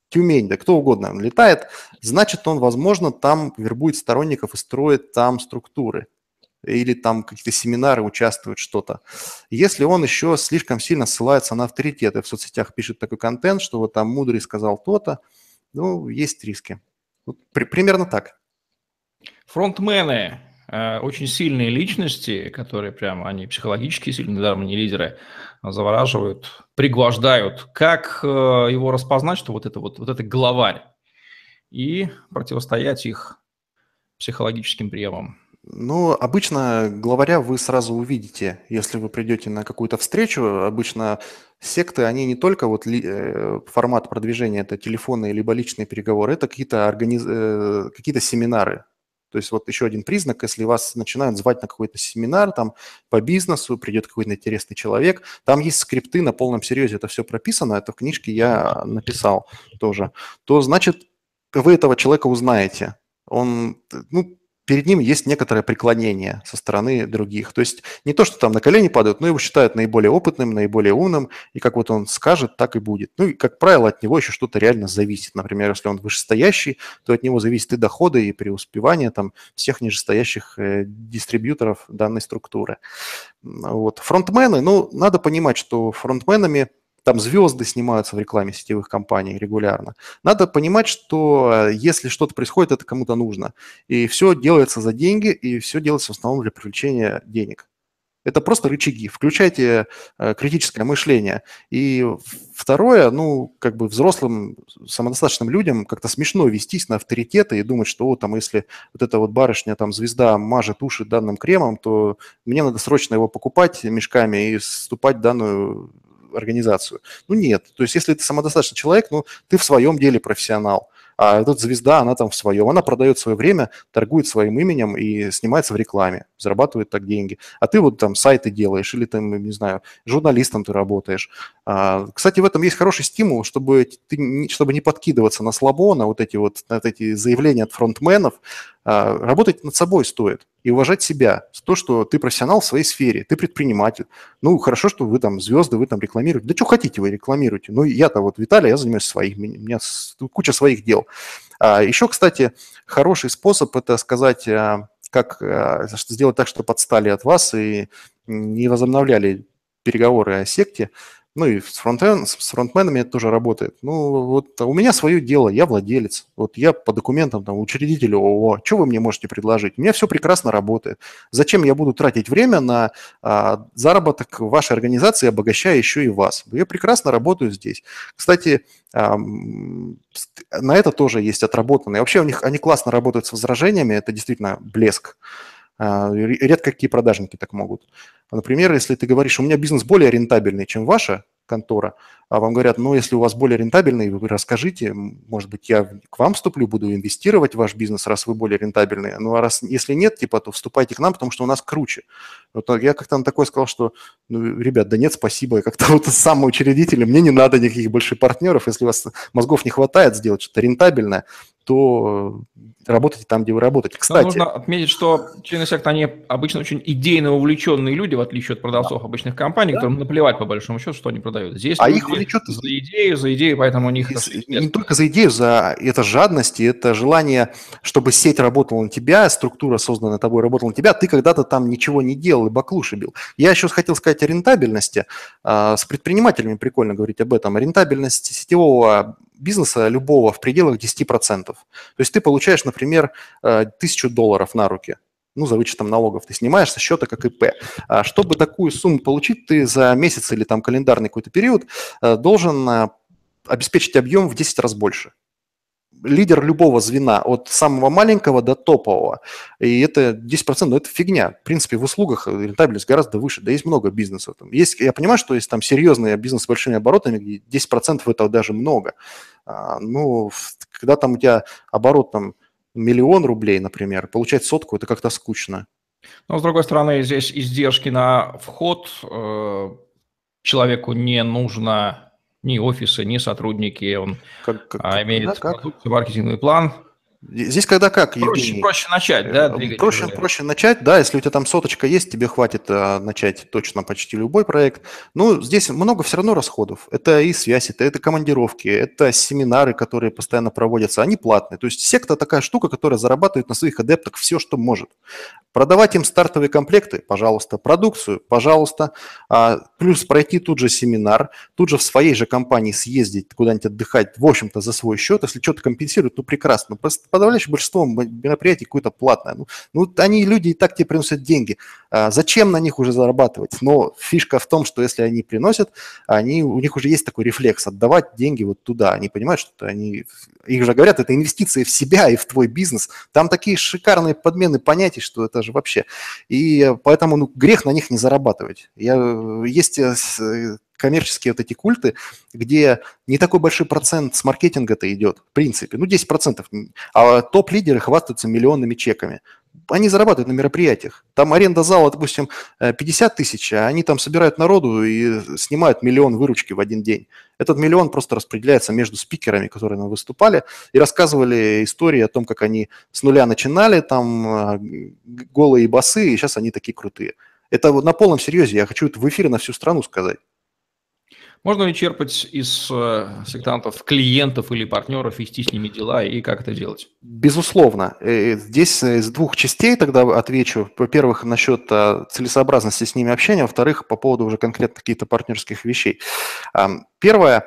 Тюмень, да кто угодно летает, значит, он, возможно, там вербует сторонников и строит там структуры или там какие-то семинары участвуют, что-то. Если он еще слишком сильно ссылается на авторитеты, в соцсетях пишет такой контент, что вот там мудрый сказал то-то, ну, есть риски. Вот, при, примерно так. Фронтмены очень сильные личности, которые прям, они психологически сильные, даже не лидеры, завораживают, пригвождают. Как э, его распознать, что вот это вот, вот это главарь, и противостоять их психологическим приемам? Ну, обычно главаря вы сразу увидите, если вы придете на какую-то встречу. Обычно секты, они не только вот ли, э, формат продвижения, это телефонные либо личные переговоры, это какие-то организ... э, какие семинары. То есть вот еще один признак, если вас начинают звать на какой-то семинар там по бизнесу, придет какой-то интересный человек, там есть скрипты на полном серьезе, это все прописано, это в книжке я написал тоже, то значит вы этого человека узнаете. Он, ну, перед ним есть некоторое преклонение со стороны других. То есть не то, что там на колени падают, но его считают наиболее опытным, наиболее умным, и как вот он скажет, так и будет. Ну и, как правило, от него еще что-то реально зависит. Например, если он вышестоящий, то от него зависит и доходы, и преуспевание там, всех нижестоящих э, дистрибьюторов данной структуры. Вот. Фронтмены, ну, надо понимать, что фронтменами – там звезды снимаются в рекламе сетевых компаний регулярно. Надо понимать, что э, если что-то происходит, это кому-то нужно. И все делается за деньги, и все делается в основном для привлечения денег. Это просто рычаги. Включайте э, критическое мышление. И второе, ну, как бы взрослым, самодостаточным людям как-то смешно вестись на авторитеты и думать, что вот там, если вот эта вот барышня, там, звезда мажет уши данным кремом, то мне надо срочно его покупать мешками и вступать в данную организацию. Ну нет, то есть если ты самодостаточный человек, ну ты в своем деле профессионал. А эта звезда, она там в своем, она продает свое время, торгует своим именем и снимается в рекламе, зарабатывает так деньги. А ты вот там сайты делаешь или там, не знаю, журналистом ты работаешь. А, кстати, в этом есть хороший стимул, чтобы, ты, чтобы не подкидываться на слабо, на вот эти вот на эти заявления от фронтменов. А, работать над собой стоит и уважать себя. То, что ты профессионал в своей сфере, ты предприниматель. Ну, хорошо, что вы там звезды, вы там рекламируете. Да что хотите вы рекламируете? Ну, я-то вот, Виталий, я занимаюсь своим, у меня куча своих дел. А, еще, кстати, хороший способ – это сказать, как сделать так, чтобы отстали от вас и не возобновляли переговоры о секте – ну и с, фронтмен, с фронтменами это тоже работает. Ну вот у меня свое дело, я владелец. Вот я по документам там учредитель ООО. Что вы мне можете предложить? У меня все прекрасно работает. Зачем я буду тратить время на а, заработок вашей организации, обогащая еще и вас? Я прекрасно работаю здесь. Кстати, а, на это тоже есть отработанные. Вообще у них они классно работают с возражениями, это действительно блеск. А, редко какие продажники так могут. Например, если ты говоришь, у меня бизнес более рентабельный, чем ваша контора, а вам говорят, ну, если у вас более рентабельный, вы расскажите, может быть, я к вам вступлю, буду инвестировать в ваш бизнес, раз вы более рентабельные. Ну, а раз, если нет, типа, то вступайте к нам, потому что у нас круче. Вот я как-то на такое сказал, что, ну, ребят, да нет, спасибо, я как-то вот сам учредитель, мне не надо никаких больше партнеров, если у вас мозгов не хватает сделать что-то рентабельное, то работайте там, где вы работаете. Кстати, Но нужно отметить, что члены секты, они обычно очень идейно увлеченные люди, в отличие от продавцов да. обычных компаний, да. которым наплевать, по большому счету, что они продают. Здесь а их влечет... за идею, за идею, поэтому у них... Не только за идею, за это жадность, это желание, чтобы сеть работала на тебя, структура, созданная тобой, работала на тебя, ты когда-то там ничего не делал и баклуши бил. Я еще хотел сказать о рентабельности. А, с предпринимателями прикольно говорить об этом. Рентабельность сетевого бизнеса любого в пределах 10%. То есть ты получаешь, например, э, тысячу долларов на руки, ну, за вычетом налогов, ты снимаешь со счета как ИП. А чтобы такую сумму получить, ты за месяц или там календарный какой-то период э, должен э, обеспечить объем в 10 раз больше лидер любого звена, от самого маленького до топового. И это 10%, но это фигня. В принципе, в услугах рентабельность гораздо выше. Да есть много бизнесов. Там есть, я понимаю, что есть там серьезные бизнес с большими оборотами, где 10% это даже много. А, ну, когда там у тебя оборот там миллион рублей, например, получать сотку, это как-то скучно. Но, с другой стороны, здесь издержки на вход э, человеку не нужно ни офисы, ни сотрудники. Он как, как, а, имеет да, как? маркетинговый план, Здесь когда как, проще, Евгений? Проще начать, да? Э, проще, проще начать, да, если у тебя там соточка есть, тебе хватит а, начать точно почти любой проект. Ну, здесь много все равно расходов. Это и связь, это, это командировки, это семинары, которые постоянно проводятся, они платные. То есть секта такая штука, которая зарабатывает на своих адептах все, что может. Продавать им стартовые комплекты, пожалуйста, продукцию, пожалуйста, а, плюс пройти тут же семинар, тут же в своей же компании съездить куда-нибудь отдыхать, в общем-то, за свой счет. Если что-то компенсируют, ну прекрасно. Просто подавляющее большинство мероприятий какое-то платное. Ну, ну, они, люди и так тебе приносят деньги. А зачем на них уже зарабатывать? Но фишка в том, что если они приносят, они, у них уже есть такой рефлекс отдавать деньги вот туда. Они понимают, что они, их же говорят, это инвестиции в себя и в твой бизнес. Там такие шикарные подмены понятий, что это же вообще. И поэтому ну, грех на них не зарабатывать. Я, есть э, коммерческие вот эти культы, где не такой большой процент с маркетинга-то идет, в принципе, ну 10%, а топ-лидеры хвастаются миллионными чеками. Они зарабатывают на мероприятиях. Там аренда зала, допустим, 50 э, тысяч, а они там собирают народу и снимают миллион выручки в один день. Этот миллион просто распределяется между спикерами, которые нам выступали, и рассказывали истории о том, как они с нуля начинали, там э, голые басы, и сейчас они такие крутые. Это на полном серьезе, я хочу это в эфире на всю страну сказать. Можно ли черпать из э, сектантов клиентов или партнеров, вести с ними дела и как это делать? Безусловно. Э, здесь из двух частей тогда отвечу. Во-первых, насчет э, целесообразности с ними общения, во-вторых, по поводу уже конкретно каких-то партнерских вещей. Первое,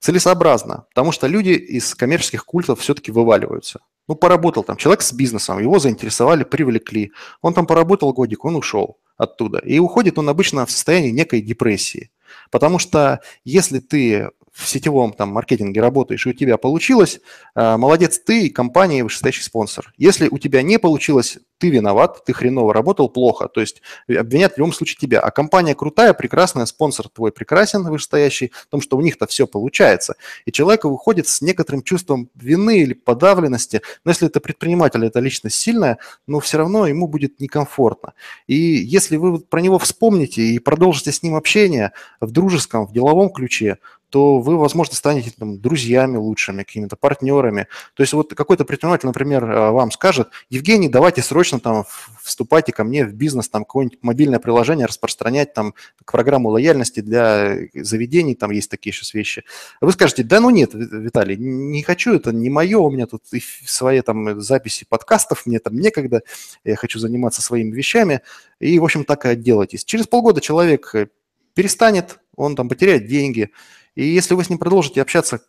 целесообразно, потому что люди из коммерческих культов все-таки вываливаются. Ну, поработал там человек с бизнесом, его заинтересовали, привлекли. Он там поработал годик, он ушел оттуда. И уходит он обычно в состоянии некой депрессии. Потому что если ты в сетевом там, маркетинге работаешь, и у тебя получилось, э, молодец ты и компания, вышестоящий спонсор. Если у тебя не получилось, ты виноват, ты хреново работал, плохо. То есть обвинят в любом случае тебя. А компания крутая, прекрасная, спонсор твой прекрасен, вышестоящий, в том, что у них-то все получается. И человек выходит с некоторым чувством вины или подавленности. Но если это предприниматель, это личность сильная, но все равно ему будет некомфортно. И если вы про него вспомните и продолжите с ним общение в дружеском, в деловом ключе, то вы, возможно, станете там, друзьями лучшими, какими-то партнерами. То есть вот какой-то предприниматель, например, э, вам скажет, Евгений, давайте срочно там вступайте ко мне в бизнес, там какое-нибудь мобильное приложение распространять, там программу лояльности для заведений, там есть такие сейчас вещи. Вы скажете, да ну нет, Виталий, не хочу, это не мое, у меня тут свои там записи подкастов, мне там некогда, я хочу заниматься своими вещами, и, в общем, так и отделайтесь. Через полгода человек э, перестанет, он там потеряет деньги, и если вы с ним продолжите общаться,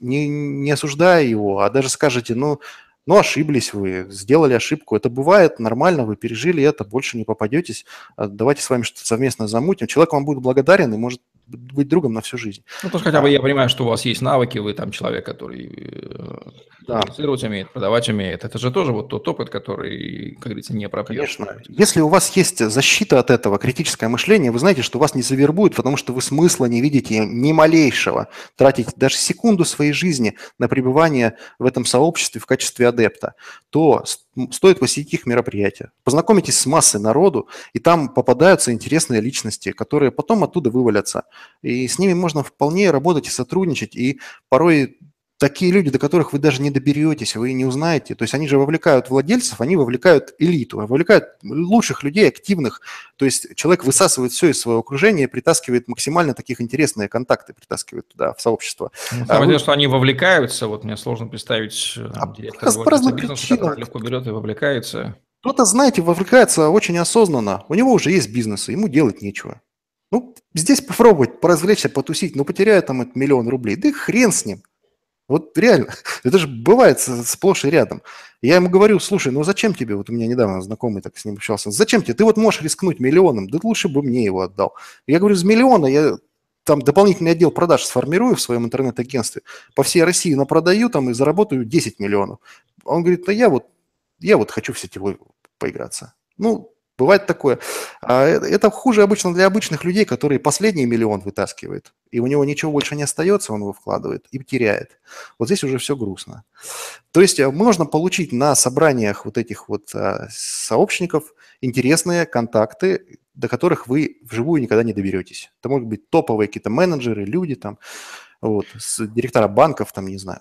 не, не осуждая его, а даже скажете, ну, ну, ошиблись вы, сделали ошибку. Это бывает нормально, вы пережили это, больше не попадетесь. А давайте с вами что-то совместно замутим. Человек вам будет благодарен и может быть другом на всю жизнь. Ну, то хотя бы я понимаю, что у вас есть навыки, вы там человек, который э, да. коммуницировать умеет, продавать умеет. Это же тоже вот тот опыт, который, как говорится, не пропьешь. Конечно. Если у вас есть защита от этого, критическое мышление, вы знаете, что вас не завербуют, потому что вы смысла не видите ни малейшего. Тратить даже секунду своей жизни на пребывание в этом сообществе в качестве адепта, то стоит посетить их мероприятия. Познакомитесь с массой народу, и там попадаются интересные личности, которые потом оттуда вывалятся. И с ними можно вполне работать и сотрудничать, и порой такие люди, до которых вы даже не доберетесь, вы не узнаете. То есть они же вовлекают владельцев, они вовлекают элиту, вовлекают лучших людей, активных. То есть человек высасывает все из своего окружения, притаскивает максимально таких интересные контакты, притаскивает туда, в сообщество. Ну, а вы... что они вовлекаются, вот мне сложно представить э, там, а директора по разным легко берет и вовлекается. Кто-то, знаете, вовлекается очень осознанно. У него уже есть бизнес, ему делать нечего. Ну, здесь попробовать поразвлечься, потусить, ну, потеряю там этот миллион рублей. Да и хрен с ним. Вот реально, это же бывает сплошь и рядом. Я ему говорю, слушай, ну зачем тебе, вот у меня недавно знакомый так с ним общался, зачем тебе, ты вот можешь рискнуть миллионом, да лучше бы мне его отдал. Я говорю, с миллиона я там дополнительный отдел продаж сформирую в своем интернет-агентстве, по всей России напродаю там и заработаю 10 миллионов. Он говорит, да я вот, я вот хочу в сетевой поиграться. Ну, Бывает такое. А э, это хуже обычно для обычных людей, которые последний миллион вытаскивают, и у него ничего больше не остается, он его вкладывает и теряет. Вот здесь уже все грустно. То есть э, можно получить на собраниях вот этих вот а, сообщников интересные контакты, до которых вы вживую никогда не доберетесь. Это могут быть топовые какие-то менеджеры, люди там, вот, директора банков, там, не знаю.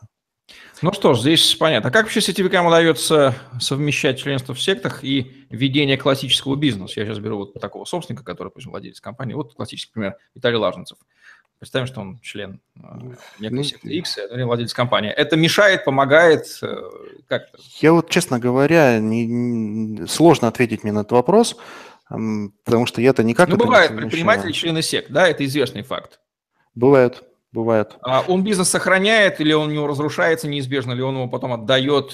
Ну что ж, здесь понятно. А как вообще сетевикам удается совмещать членство в сектах и ведение классического бизнеса? Я сейчас беру вот такого собственника, который, пусть владелец компании. Вот классический пример Виталий Лаженцев. Представим, что он член э, некой ну, секты X, владелец компании. Это мешает, помогает? Э, как это? Я вот, честно говоря, не, не, сложно ответить мне на этот вопрос, потому что я-то никак... Ну, бывают предприниматели, члены сект, да, это известный факт. Бывают. Бывает. А он бизнес сохраняет или он у него разрушается неизбежно, или он его потом отдает?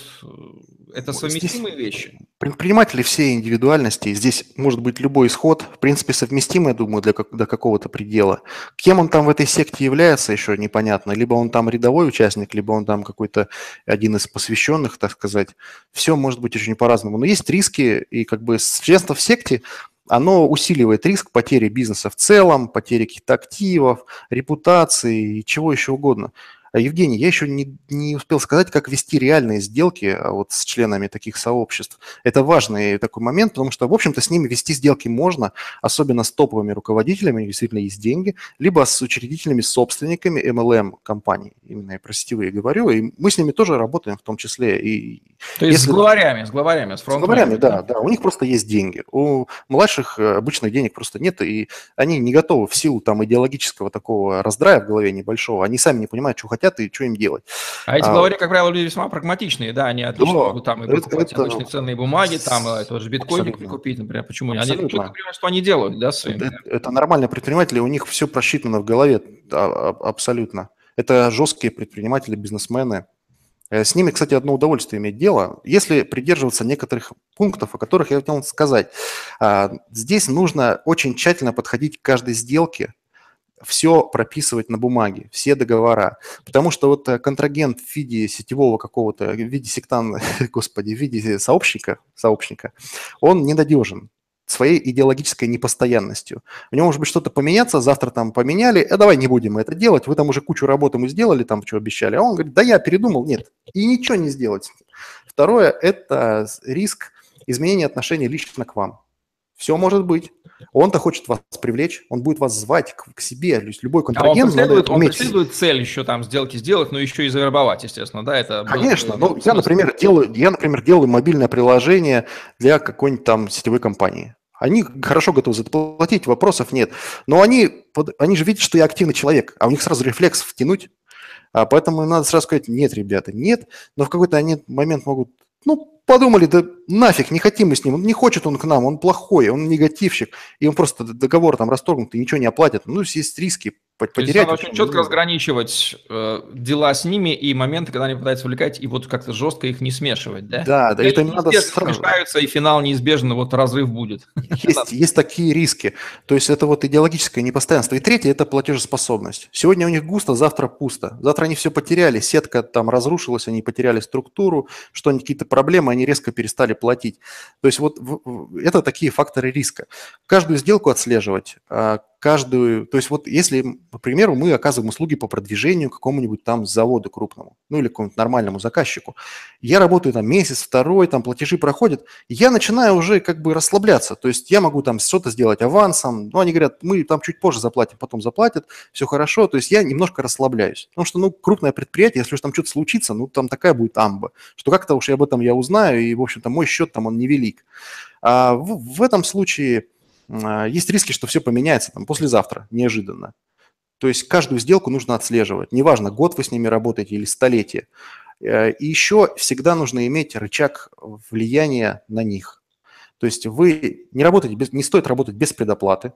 Это совместимые здесь вещи? Предприниматели все индивидуальности. Здесь может быть любой исход, в принципе, совместимый, я думаю, для, до какого-то предела. Кем он там в этой секте является, еще непонятно. Либо он там рядовой участник, либо он там какой-то один из посвященных, так сказать. Все может быть очень по-разному. Но есть риски, и как бы членство в секте оно усиливает риск потери бизнеса в целом, потери каких-то активов, репутации и чего еще угодно. Евгений, я еще не, не успел сказать, как вести реальные сделки а, вот с членами таких сообществ. Это важный такой момент, потому что, в общем-то, с ними вести сделки можно, особенно с топовыми руководителями, у них действительно есть деньги, либо с учредителями, собственниками MLM-компаний. Именно я про сетевые говорю, и мы с ними тоже работаем в том числе. И То есть если... с главарями, с главарями, с С главарями, да, да. У них просто есть деньги. У младших э, обычных денег просто нет, и они не готовы в силу там идеологического такого раздрая в голове небольшого, они сами не понимают, что хотят хотят и что им делать. А эти главари, как правило, люди весьма прагматичные, да, они отлично да, могут там и покупать это, обычные ценные бумаги, там э, тоже биткоин купить, например, почему нет? Они четко понимают, что они делают, да, своим. Это, это нормальные предприниматели, у них все просчитано в голове абсолютно. Это жесткие предприниматели, бизнесмены. Э, с ними, кстати, одно удовольствие иметь дело. Если придерживаться некоторых пунктов, о которых я хотел сказать, а, здесь нужно очень тщательно подходить к каждой сделке, все прописывать на бумаге, все договора. Потому что вот э, контрагент в виде сетевого какого-то, в виде сектан, господи, в виде сообщника, сообщника, он ненадежен своей идеологической непостоянностью. У него может быть что-то поменяться, завтра там поменяли, а давай не будем это делать, вы там уже кучу работы мы сделали, там что обещали, а он говорит, да я передумал, нет, и ничего не сделать. Второе – это риск изменения отношений лично к вам. Все может быть. Он-то хочет вас привлечь, он будет вас звать к, к себе, то есть любой контрагент. А он преследует, он преследует цель еще там сделки сделать, но еще и завербовать, естественно, да, это... Конечно, ну, я, например, делаю, я, например, делаю мобильное приложение для какой-нибудь там сетевой компании. Они хорошо готовы заплатить, вопросов нет. Но они, они же видят, что я активный человек, а у них сразу рефлекс втянуть. А поэтому им надо сразу сказать, нет, ребята, нет. Но в какой-то они момент могут, ну, подумали, да нафиг, не хотим мы с ним, не хочет он к нам, он плохой, он негативщик, и он просто договор там расторгнут и ничего не оплатит. Ну, есть риски потерять. То есть очень четко разграничивать э, дела с ними и моменты, когда они пытаются увлекать, и вот как-то жестко их не смешивать, да? Да, да, это не надо сразу. смешаются, и финал неизбежно, вот разрыв будет. Есть, есть такие риски. То есть это вот идеологическое непостоянство. И третье – это платежеспособность. Сегодня у них густо, завтра пусто. Завтра они все потеряли, сетка там разрушилась, они потеряли структуру, что-нибудь, какие-то проблемы, они резко перестали платить. То есть вот это такие факторы риска. Каждую сделку отслеживать, а, каждую, то есть вот если, к примеру, мы оказываем услуги по продвижению какому-нибудь там заводу крупному, ну или какому-нибудь нормальному заказчику, я работаю там месяц, второй, там платежи проходят, я начинаю уже как бы расслабляться, то есть я могу там что-то сделать авансом, ну они говорят, мы там чуть позже заплатим, потом заплатят, все хорошо, то есть я немножко расслабляюсь, потому что, ну, крупное предприятие, если уж там что-то случится, ну, там такая будет амба, что как-то уж я об этом я узнаю, и, в общем-то, мой счет там, он невелик. А в, в этом случае есть риски, что все поменяется там, послезавтра, неожиданно. То есть каждую сделку нужно отслеживать. Неважно, год вы с ними работаете или столетие. Э, и еще всегда нужно иметь рычаг влияния на них. То есть вы не работаете, без, не стоит работать без предоплаты.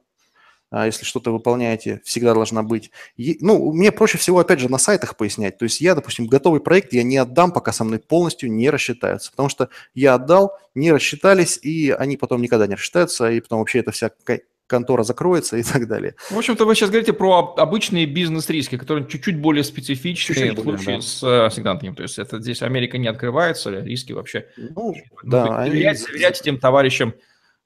А, если что-то выполняете, всегда должна быть. ну, мне проще всего, опять же, на сайтах пояснять. То есть я, допустим, готовый проект я не отдам, пока со мной полностью не рассчитаются. Потому что я отдал, не рассчитались, и они потом никогда не рассчитаются, и потом вообще эта вся контора закроется и так далее. В общем-то, вы сейчас говорите про обычные бизнес-риски, которые чуть-чуть более специфичные чуть-чуть в случае да. с э, сигнантами. То есть это здесь Америка не открывается, риски вообще. Ну, да. Доверять, они... доверять этим товарищам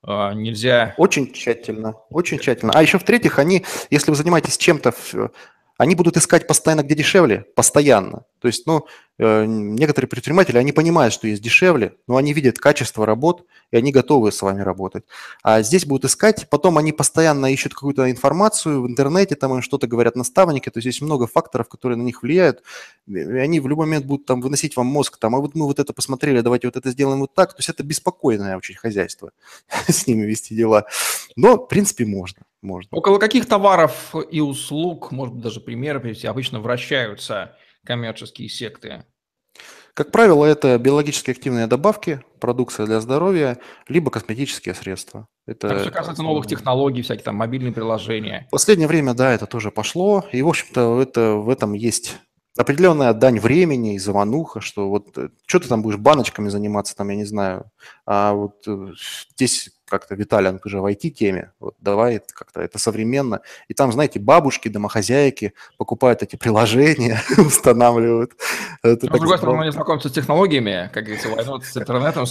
нельзя... Очень тщательно, очень тщательно. А еще в-третьих, они, если вы занимаетесь чем-то, они будут искать постоянно, где дешевле, постоянно. То есть, ну, э, некоторые предприниматели, они понимают, что есть дешевле, но они видят качество работ, и они готовы с вами работать. А здесь будут искать, потом они постоянно ищут какую-то информацию в интернете, там им что-то говорят наставники, то есть есть много факторов, которые на них влияют, и они в любой момент будут там выносить вам мозг, там, а вот мы вот это посмотрели, давайте вот это сделаем вот так, то есть это беспокойное очень хозяйство, с ними вести дела. Но, в принципе, можно. можно. Около каких товаров и услуг, может быть, даже примеры обычно вращаются коммерческие секты? Как правило, это биологически активные добавки, продукция для здоровья, либо косметические средства. Это так, что касается новых технологий, всякие там мобильные приложения. В последнее время, да, это тоже пошло. И, в общем-то, это, в этом есть определенная дань времени и замануха, что вот э, что ты там будешь баночками заниматься, там, я не знаю, а вот э, здесь как-то Виталий, он уже в IT-теме, вот давай как-то это современно. И там, знаете, бабушки, домохозяйки покупают эти приложения, устанавливают. Это Но, с другой стороны, они знакомятся с технологиями, как говорится, войну с интернетом.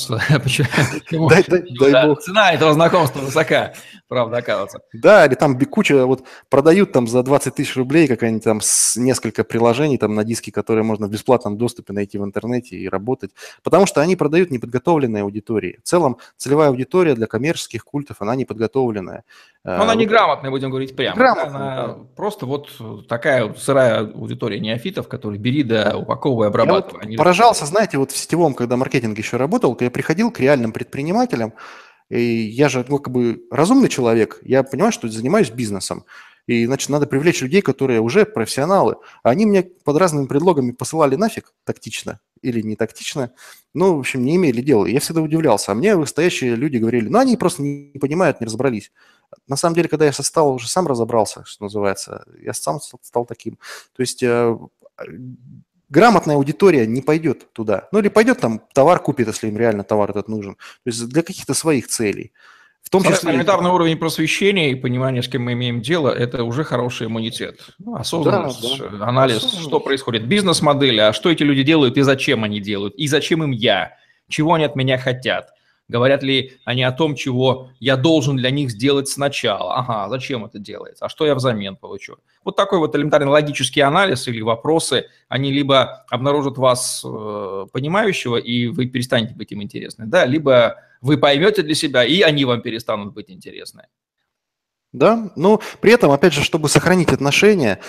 Цена этого знакомства высока, правда, оказывается. Да, или там куча, вот продают там за 20 тысяч рублей какая-нибудь там несколько приложений там на диске, которые можно в бесплатном доступе найти в интернете и работать. Потому что они продают неподготовленной аудитории. В целом, целевая аудитория для коммерции коммерческих культов, она неподготовленная. Но она вот. неграмотная, будем говорить прямо. Грамотная, она да. просто вот такая сырая аудитория неофитов, которые бери да упаковывай, обрабатывай. Я вот поражался, знаете, вот в сетевом, когда маркетинг еще работал, я приходил к реальным предпринимателям, и я же, ну, как бы разумный человек, я понимаю, что занимаюсь бизнесом. И, значит, надо привлечь людей, которые уже профессионалы. А они мне под разными предлогами посылали нафиг тактично или не тактично. Ну, в общем, не имели дела. Я всегда удивлялся. А мне вышестоящие люди говорили, ну, они просто не понимают, не разобрались. На самом деле, когда я стал, уже сам разобрался, что называется, я сам стал таким. То есть э, грамотная аудитория не пойдет туда. Ну, или пойдет там, товар купит, если им реально товар этот нужен. То есть для каких-то своих целей. В том числе элементарный уровень просвещения и понимания, с кем мы имеем дело, это уже хороший иммунитет. Ну, осознанность, да, да. анализ, Осознанность. что происходит. Бизнес-модели, а что эти люди делают и зачем они делают, и зачем им я, чего они от меня хотят. Говорят ли они о том, чего я должен для них сделать сначала? Ага, зачем это делается? А что я взамен получу? Вот такой вот элементарный логический анализ или вопросы, они либо обнаружат вас э, понимающего, и вы перестанете быть им интересны, да, либо вы поймете для себя, и они вам перестанут быть интересны. Да, но при этом, опять же, чтобы сохранить отношения,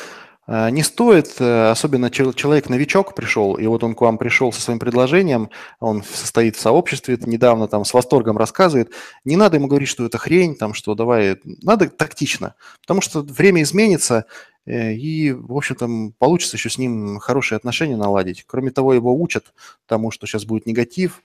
не стоит, э, особенно человек-новичок пришел, и вот он к вам пришел со своим предложением, он состоит в сообществе, недавно там с восторгом рассказывает, не надо ему говорить, что это хрень, там, что давай, надо тактично, потому что время изменится, э, и, в общем-то, получится еще с ним хорошие отношения наладить. Кроме того, его учат тому, что сейчас будет негатив,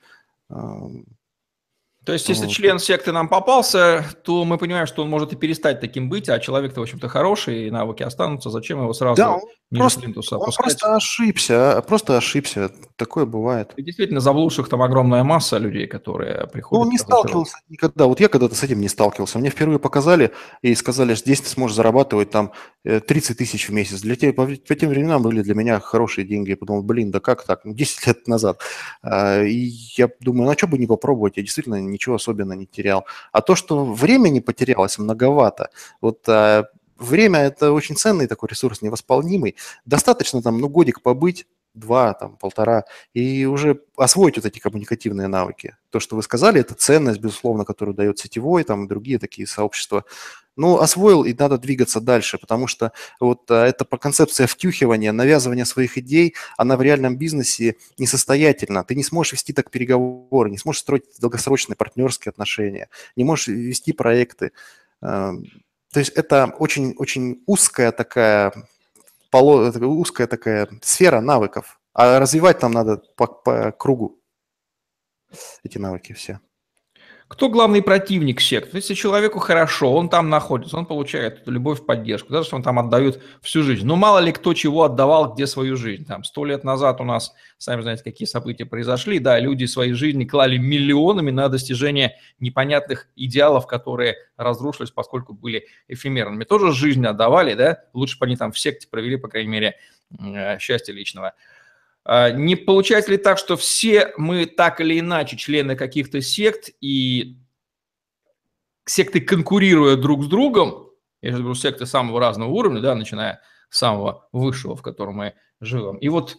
то есть, если вот. член секты нам попался, то мы понимаем, что он может и перестать таким быть, а человек-то, в общем-то, хороший, и навыки останутся. Зачем его сразу да, просто, плинтуса Он просто ошибся, просто ошибся. Такое бывает. И действительно, заблудших там огромная масса людей, которые приходят. Ну, он не сталкивался никогда. Вот я когда-то с этим не сталкивался. Мне впервые показали и сказали, что здесь ты сможешь зарабатывать там 30 э, тысяч в месяц. Для тебя, по, по тем временам были для меня хорошие деньги. Я подумал, блин, да как так? Ну, 10 лет назад. А, и я думаю, ну, а что бы не попробовать? Я действительно ничего особенно не терял. А то, что времени потерялось многовато, вот а, время – это очень ценный такой ресурс, невосполнимый. Достаточно там, ну, годик побыть, два, там, полтора, и уже освоить вот эти коммуникативные навыки. То, что вы сказали, это ценность, безусловно, которую дает сетевой, там, другие такие сообщества. Ну, освоил, и надо двигаться дальше, потому что вот а, эта концепция втюхивания, навязывания своих идей, она в реальном бизнесе несостоятельна. Ты не сможешь вести так переговоры, не сможешь строить долгосрочные партнерские отношения, не можешь вести проекты. То есть это очень-очень узкая такая, поло, узкая такая сфера навыков. А развивать там надо по, по кругу эти навыки все. Кто главный противник сект? Если человеку хорошо, он там находится, он получает любовь, поддержку, даже если он там отдает всю жизнь. Но мало ли кто чего отдавал, где свою жизнь. Там сто лет назад у нас, сами знаете, какие события произошли. Да, люди свои жизни клали миллионами на достижение непонятных идеалов, которые разрушились, поскольку были эфемерными. Тоже жизнь отдавали, да? Лучше бы они там в секте провели, по крайней мере, э, счастье личного. А, не получается ли так, что все мы так или иначе члены каких-то сект, и секты конкурируя друг с другом, я сейчас говорю секты самого разного уровня, да, начиная с самого высшего, в котором мы живем. И вот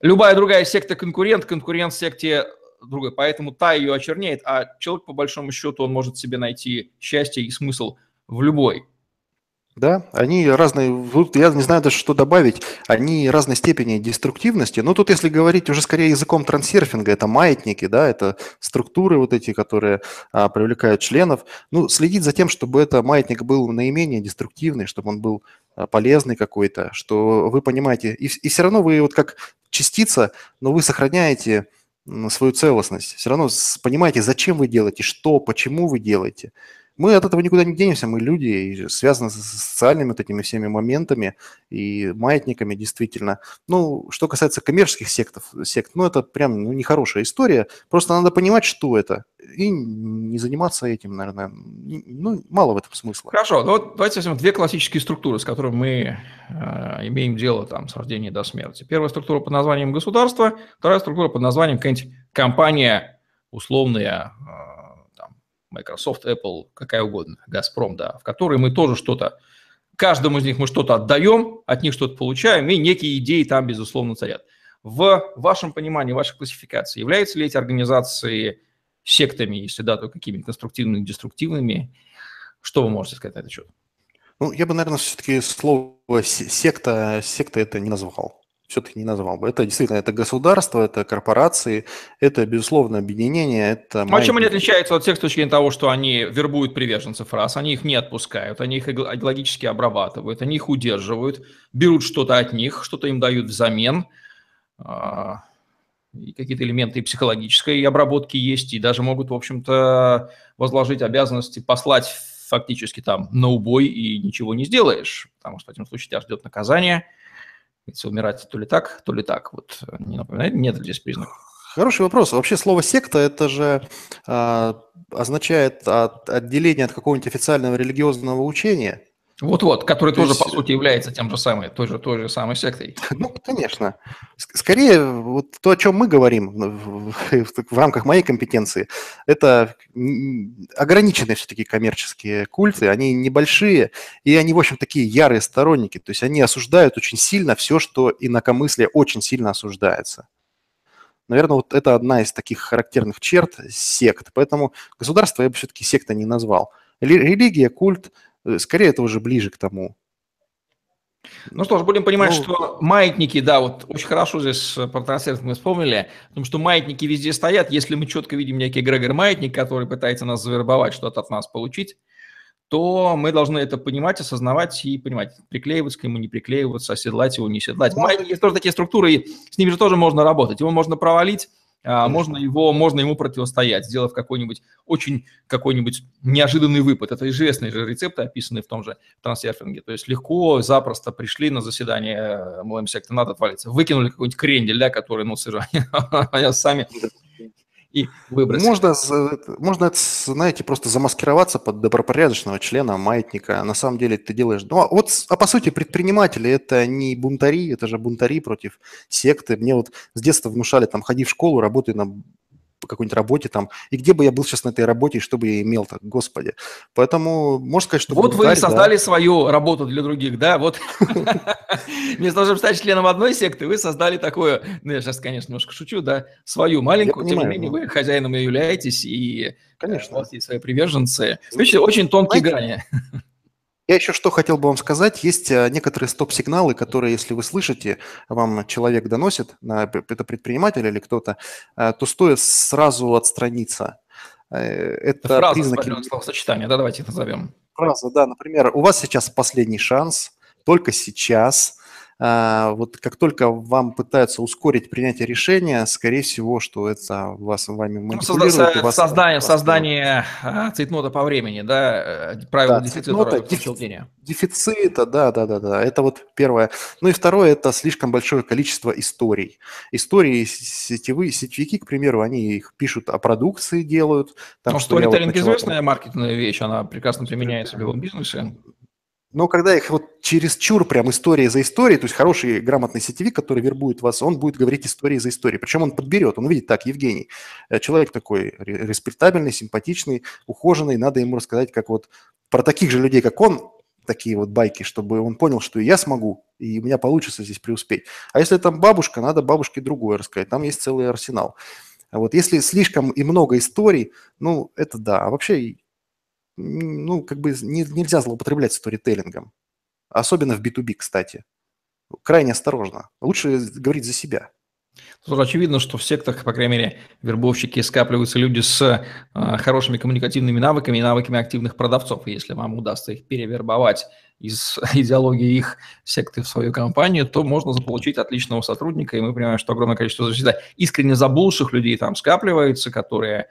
любая другая секта конкурент, конкурент секте другой, поэтому та ее очерняет, а человек, по большому счету, он может себе найти счастье и смысл в любой да, они разные, вот я не знаю даже, что добавить, они разной степени деструктивности. Но тут, если говорить уже скорее языком трансерфинга, это маятники, да, это структуры вот эти, которые а, привлекают членов. Ну, следить за тем, чтобы это маятник был наименее деструктивный, чтобы он был а, полезный какой-то, что вы понимаете, и, и все равно вы вот как частица, но вы сохраняете свою целостность, все равно понимаете, зачем вы делаете, что, почему вы делаете. Мы от этого никуда не денемся, мы люди, и связаны с социальными вот этими всеми моментами и маятниками, действительно. Ну, что касается коммерческих сектов, сект, ну, это прям ну, нехорошая история. Просто надо понимать, что это, и не заниматься этим, наверное. Ну, мало в этом смысла. Хорошо, ну вот давайте возьмем две классические структуры, с которыми мы э, имеем дело там с рождения до смерти. Первая структура под названием государство, вторая структура под названием какая-нибудь компания условная, э, Microsoft, Apple, какая угодно, Газпром, да, в которой мы тоже что-то, каждому из них мы что-то отдаем, от них что-то получаем, и некие идеи там, безусловно, царят. В вашем понимании, вашей классификации, являются ли эти организации сектами, если да, то какими-то конструктивными, деструктивными? Что вы можете сказать на этот счет? Ну, я бы, наверное, все-таки слово секта, секта это не назвал все-таки не назвал бы. Это действительно это государство, это корпорации, это, безусловно, объединение, это... А чем они отличаются от тех с точки зрения того, что они вербуют приверженцев раз, они их не отпускают, они их идеологически обрабатывают, они их удерживают, берут что-то от них, что-то им дают взамен, а, и какие-то элементы психологической обработки есть, и даже могут, в общем-то, возложить обязанности послать фактически там на убой и ничего не сделаешь, потому что в этом случае тебя ждет наказание – умирать то ли так, то ли так. Вот э, не напоминает, нет здесь признаков. Хороший вопрос. Вообще слово секта это же э, означает от, отделение от какого-нибудь официального религиозного учения. Вот-вот, который То тоже, есть... по сути, является тем же самым, той же, той же самой сектой. Ну, конечно. Скорее, вот то, о чем мы говорим в, в, в рамках моей компетенции, это ограниченные все-таки коммерческие культы, они небольшие, и они, в общем, такие ярые сторонники. То есть они осуждают очень сильно все, что инакомыслие очень сильно осуждается. Наверное, вот это одна из таких характерных черт сект. Поэтому государство я бы все-таки секта не назвал. Религия, культ – скорее, это уже ближе к тому. Ну что ж, будем понимать, ну, что маятники, да, вот очень хорошо здесь про трансфер мы вспомнили, потому что маятники везде стоят. Если мы четко видим некий Грегор маятник, который пытается нас завербовать, что-то от нас получить, то мы должны это понимать, осознавать и понимать, приклеиваться к нему, не приклеиваться, оседлать его, не оседлать. Маятники есть тоже такие структуры, и с ними же тоже можно работать. Его можно провалить, а, можно, его, можно ему противостоять, сделав какой-нибудь очень какой-нибудь неожиданный выпад. Это известные же рецепты, описанные в том же трансерфинге. То есть легко, запросто пришли на заседание MLM секты, надо отвалиться. Выкинули какой-нибудь крендель, да, который, ну, сами и выбросить. Можно, можно, знаете, просто замаскироваться под добропорядочного члена маятника. На самом деле ты делаешь... Ну, а вот, а по сути, предприниматели – это не бунтари, это же бунтари против секты. Мне вот с детства внушали, там, ходи в школу, работай на по какой-нибудь работе там, и где бы я был сейчас на этой работе, и что бы я имел так, господи. Поэтому можно сказать, что... Вот вы создали да. свою работу для других, да, вот вместо того, чтобы стать членом одной секты, вы создали такую, ну я сейчас, конечно, немножко шучу, да, свою маленькую, тем не менее вы хозяином являетесь, и Конечно. у вас есть свои приверженцы. Видите, очень тонкие грани. Я еще что хотел бы вам сказать. Есть э, некоторые стоп-сигналы, которые, если вы слышите, вам человек доносит, это предприниматель или кто-то, э, то стоит сразу отстраниться. Э, это Фраза признаки... словосочетания, да, давайте их назовем. Фраза, да, например, у вас сейчас последний шанс, только сейчас – вот как только вам пытаются ускорить принятие решения, скорее всего, что это вас вами манипулирует. Ну, вас, создание, вас, создание а, цейтнота по времени, да, э, правило да, дефицита, дефицит, дефицита, да, да, да, да, это вот первое. Ну и второе, это слишком большое количество историй. Истории сетевые, сетевики, к примеру, они их пишут о продукции, делают. Там, ну, сторителлинг вот известная маркетинговая вещь, она прекрасно применяется в любом бизнесе. Но когда их вот через чур прям история за историей, то есть хороший грамотный сетевик, который вербует вас, он будет говорить истории за историей. Причем он подберет, он увидит, так, Евгений, э, человек такой респектабельный, симпатичный, ухоженный, надо ему рассказать, как вот про таких же людей, как он, такие вот байки, чтобы он понял, что и я смогу, и у меня получится здесь преуспеть. А если там бабушка, надо бабушке другое рассказать, там есть целый арсенал. А вот если слишком и много историй, ну, это да. А вообще ну, как бы не, нельзя злоупотреблять сторителлингом. Особенно в B2B, кстати. Крайне осторожно. Лучше говорить за себя. Тут очевидно, что в сектах, по крайней мере, вербовщики скапливаются люди с э, хорошими коммуникативными навыками и навыками активных продавцов. И если вам удастся их перевербовать из идеологии их секты в свою компанию, то можно заполучить отличного сотрудника. И мы понимаем, что огромное количество заседаний искренне заблудших людей там скапливается, которые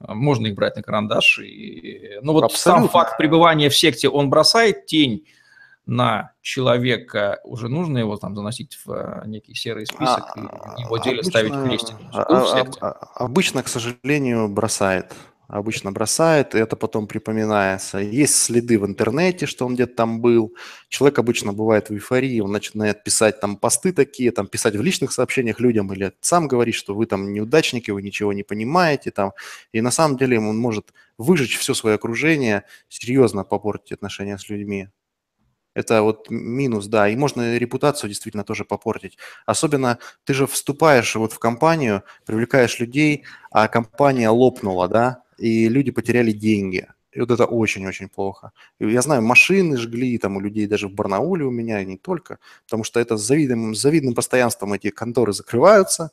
можно их брать на карандаш. И, ну вот Абсолютно. сам факт пребывания в секте, он бросает тень на человека, уже нужно его там заносить в э, некий серый список а, и его деле обычно, ставить крестик. А, а, а, обычно, к сожалению, бросает. Обычно бросает, и это потом припоминается. Есть следы в интернете, что он где-то там был. Человек обычно бывает в эйфории, он начинает писать там посты такие, там писать в личных сообщениях людям, или сам говорит, что вы там неудачники, вы ничего не понимаете. Там. И на самом деле он может выжечь все свое окружение, серьезно попортить отношения с людьми. Это вот минус, да. И можно репутацию действительно тоже попортить. Особенно ты же вступаешь вот в компанию, привлекаешь людей, а компания лопнула, да, и люди потеряли деньги. И вот это очень-очень плохо. Я знаю, машины жгли там у людей даже в Барнауле у меня, и не только, потому что это с завидным, с завидным постоянством эти конторы закрываются,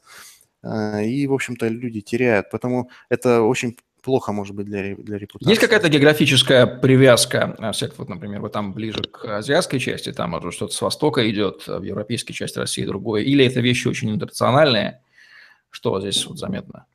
э, и, в общем-то, люди теряют. Поэтому это очень плохо может быть для, для репутации. Есть какая-то географическая привязка сект, вот, например, вы там ближе к азиатской части, там может что-то с востока идет, в европейской части России другое, или это вещи очень интернациональные? Что здесь вот заметно?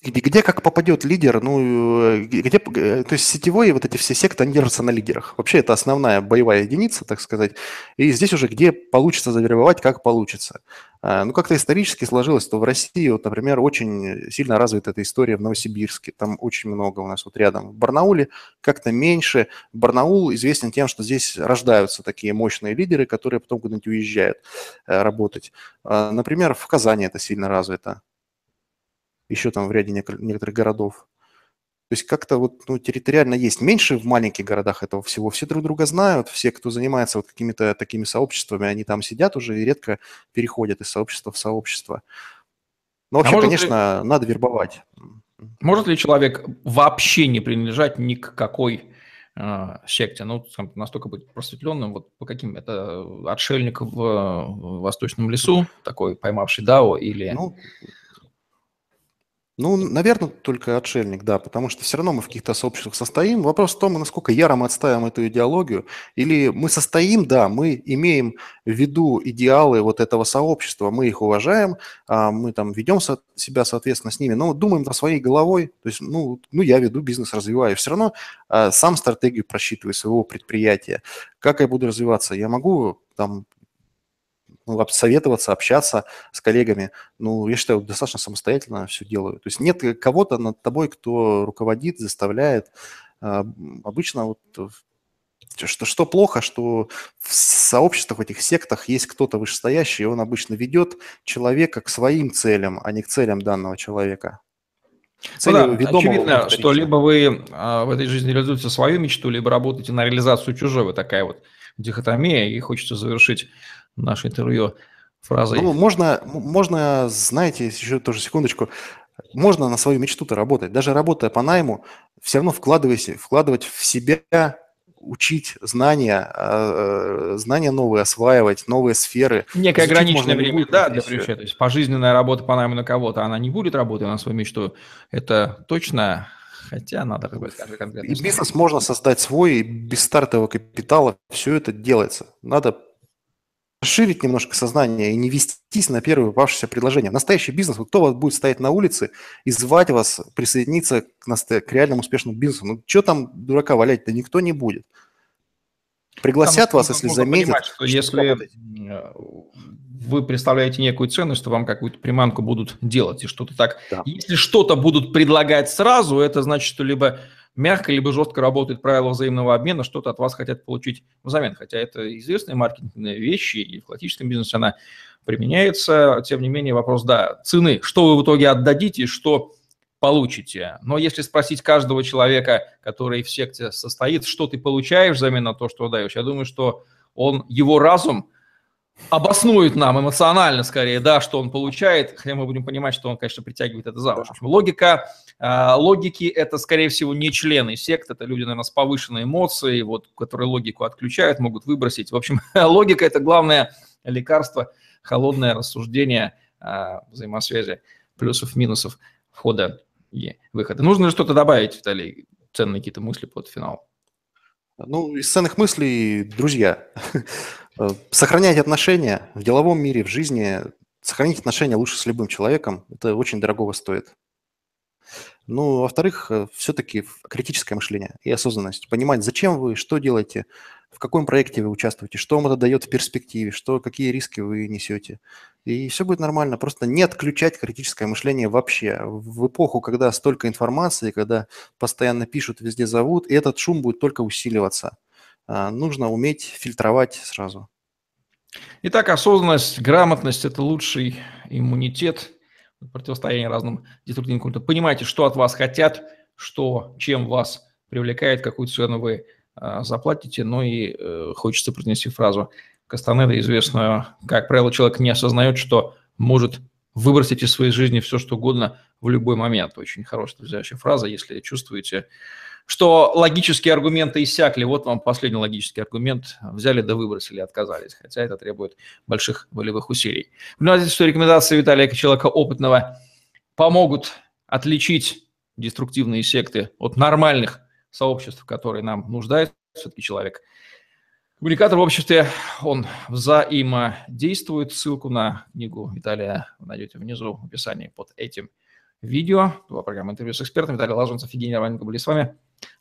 Где, где как попадет лидер, ну, где, то есть сетевые вот эти все секты, они держатся на лидерах. Вообще это основная боевая единица, так сказать. И здесь уже где получится завербовать, как получится. А, ну, как-то исторически сложилось, что в России, вот, например, очень сильно развита эта история в Новосибирске. Там очень много у нас вот рядом. В Барнауле как-то меньше. Барнаул известен тем, что здесь рождаются такие мощные лидеры, которые потом куда-нибудь уезжают э, работать. А, например, в Казани это сильно развито еще там в ряде некоторых городов. То есть как-то вот ну, территориально есть. Меньше в маленьких городах этого всего. Все друг друга знают, все, кто занимается вот какими-то такими сообществами, они там сидят уже и редко переходят из сообщества в сообщество. Но вообще, а конечно, ли, надо вербовать. Может ли человек вообще не принадлежать ни к какой э, секте? Ну, настолько быть просветленным, вот по каким? Это отшельник в, в Восточном лесу, такой поймавший Дао, или... Ну, ну, наверное, только отшельник, да, потому что все равно мы в каких-то сообществах состоим. Вопрос в том, насколько яро мы отставим эту идеологию. Или мы состоим, да, мы имеем в виду идеалы вот этого сообщества, мы их уважаем, а, мы там ведем себя, соответственно, с ними, но думаем про своей головой. То есть, ну, ну я веду бизнес, развиваю. Все равно а, сам стратегию просчитываю своего предприятия. Как я буду развиваться? Я могу там ну, советоваться, общаться с коллегами. Ну, я считаю, достаточно самостоятельно все делаю. То есть нет кого-то над тобой, кто руководит, заставляет. А, обычно вот что, что плохо, что в сообществах, в этих сектах есть кто-то вышестоящий, и он обычно ведет человека к своим целям, а не к целям данного человека. Цели ну да, очевидно, что либо вы а, в этой жизни реализуете свою мечту, либо работаете на реализацию чужой. Вот такая вот дихотомия, и хочется завершить наше интервью фразой. Ну, можно, можно, знаете, еще тоже секундочку, можно на свою мечту-то работать. Даже работая по найму, все равно вкладывать, вкладывать в себя, учить знания, а, э, знания новые осваивать, новые сферы. Некое ограниченное время, да, для плеча. То есть пожизненная работа по найму на кого-то, она не будет работать на свою мечту. Это точно Хотя надо конкретно. И бизнес можно создать свой, и без стартового капитала все это делается. Надо расширить немножко сознание и не вестись на первое попавшееся предложение. Настоящий бизнес, кто вас будет стоять на улице и звать вас присоединиться к, настоя- к реальному успешному бизнесу? Ну, что там дурака валять? Да никто не будет. Пригласят там, вас, если заметят. Понимать, что если вы представляете некую ценность, то вам какую-то приманку будут делать и что-то так. Да. Если что-то будут предлагать сразу, это значит, что либо мягко либо жестко работает правило взаимного обмена, что-то от вас хотят получить взамен. Хотя это известные маркетинговые вещи, и в классическом бизнесе она применяется. Тем не менее, вопрос, да, цены. Что вы в итоге отдадите, что получите. Но если спросить каждого человека, который в секте состоит, что ты получаешь взамен на то, что даешь, я думаю, что он, его разум – обоснует нам эмоционально скорее, да, что он получает, хотя мы будем понимать, что он, конечно, притягивает это за уши. Логика, э, логики – это, скорее всего, не члены сект, это люди, наверное, с повышенной эмоцией, вот, которые логику отключают, могут выбросить. В общем, логика – это главное лекарство, холодное рассуждение э, взаимосвязи плюсов, минусов входа и выхода. Нужно ли что-то добавить, Виталий? Ценные какие-то мысли под финал? Ну, из ценных мыслей, друзья, сохранять отношения в деловом мире, в жизни, сохранить отношения лучше с любым человеком, это очень дорогого стоит. Ну, во-вторых, э, все-таки критическое мышление и осознанность. Понимать, зачем вы, что делаете, в каком проекте вы участвуете, что вам это дает в перспективе, что, какие риски вы несете. И все будет нормально. Просто не отключать критическое мышление вообще. В эпоху, когда столько информации, когда постоянно пишут, везде зовут, и этот шум будет только усиливаться. А, нужно уметь фильтровать сразу. Итак, осознанность, грамотность – это лучший иммунитет противостояние разным деструктивным культам. Понимаете, что от вас хотят, что, чем вас привлекает, какую цену вы э, заплатите. Ну и э, хочется произнести фразу Кастанеда, известную, как правило, человек не осознает, что может выбросить из своей жизни все, что угодно в любой момент. Очень хорошая друзьящая фраза, если чувствуете что логические аргументы иссякли. Вот вам последний логический аргумент. Взяли да выбросили, отказались. Хотя это требует больших волевых усилий. Понимаете, что рекомендации Виталия, человека опытного, помогут отличить деструктивные секты от нормальных сообществ, которые нам нуждаются. Все-таки человек Коммуникатор в обществе, он взаимодействует. Ссылку на книгу Виталия вы найдете внизу в описании под этим видео. Была программа интервью с экспертом. Виталий Лаженцев, Евгений Романенко были с вами.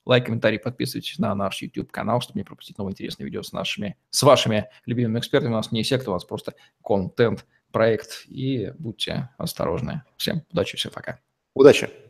Лайк, комментарий, подписывайтесь на наш YouTube-канал, чтобы не пропустить новые интересные видео с нашими, с вашими любимыми экспертами. У нас не секта, у нас просто контент, проект. И будьте осторожны. Всем удачи, всем пока. Удачи.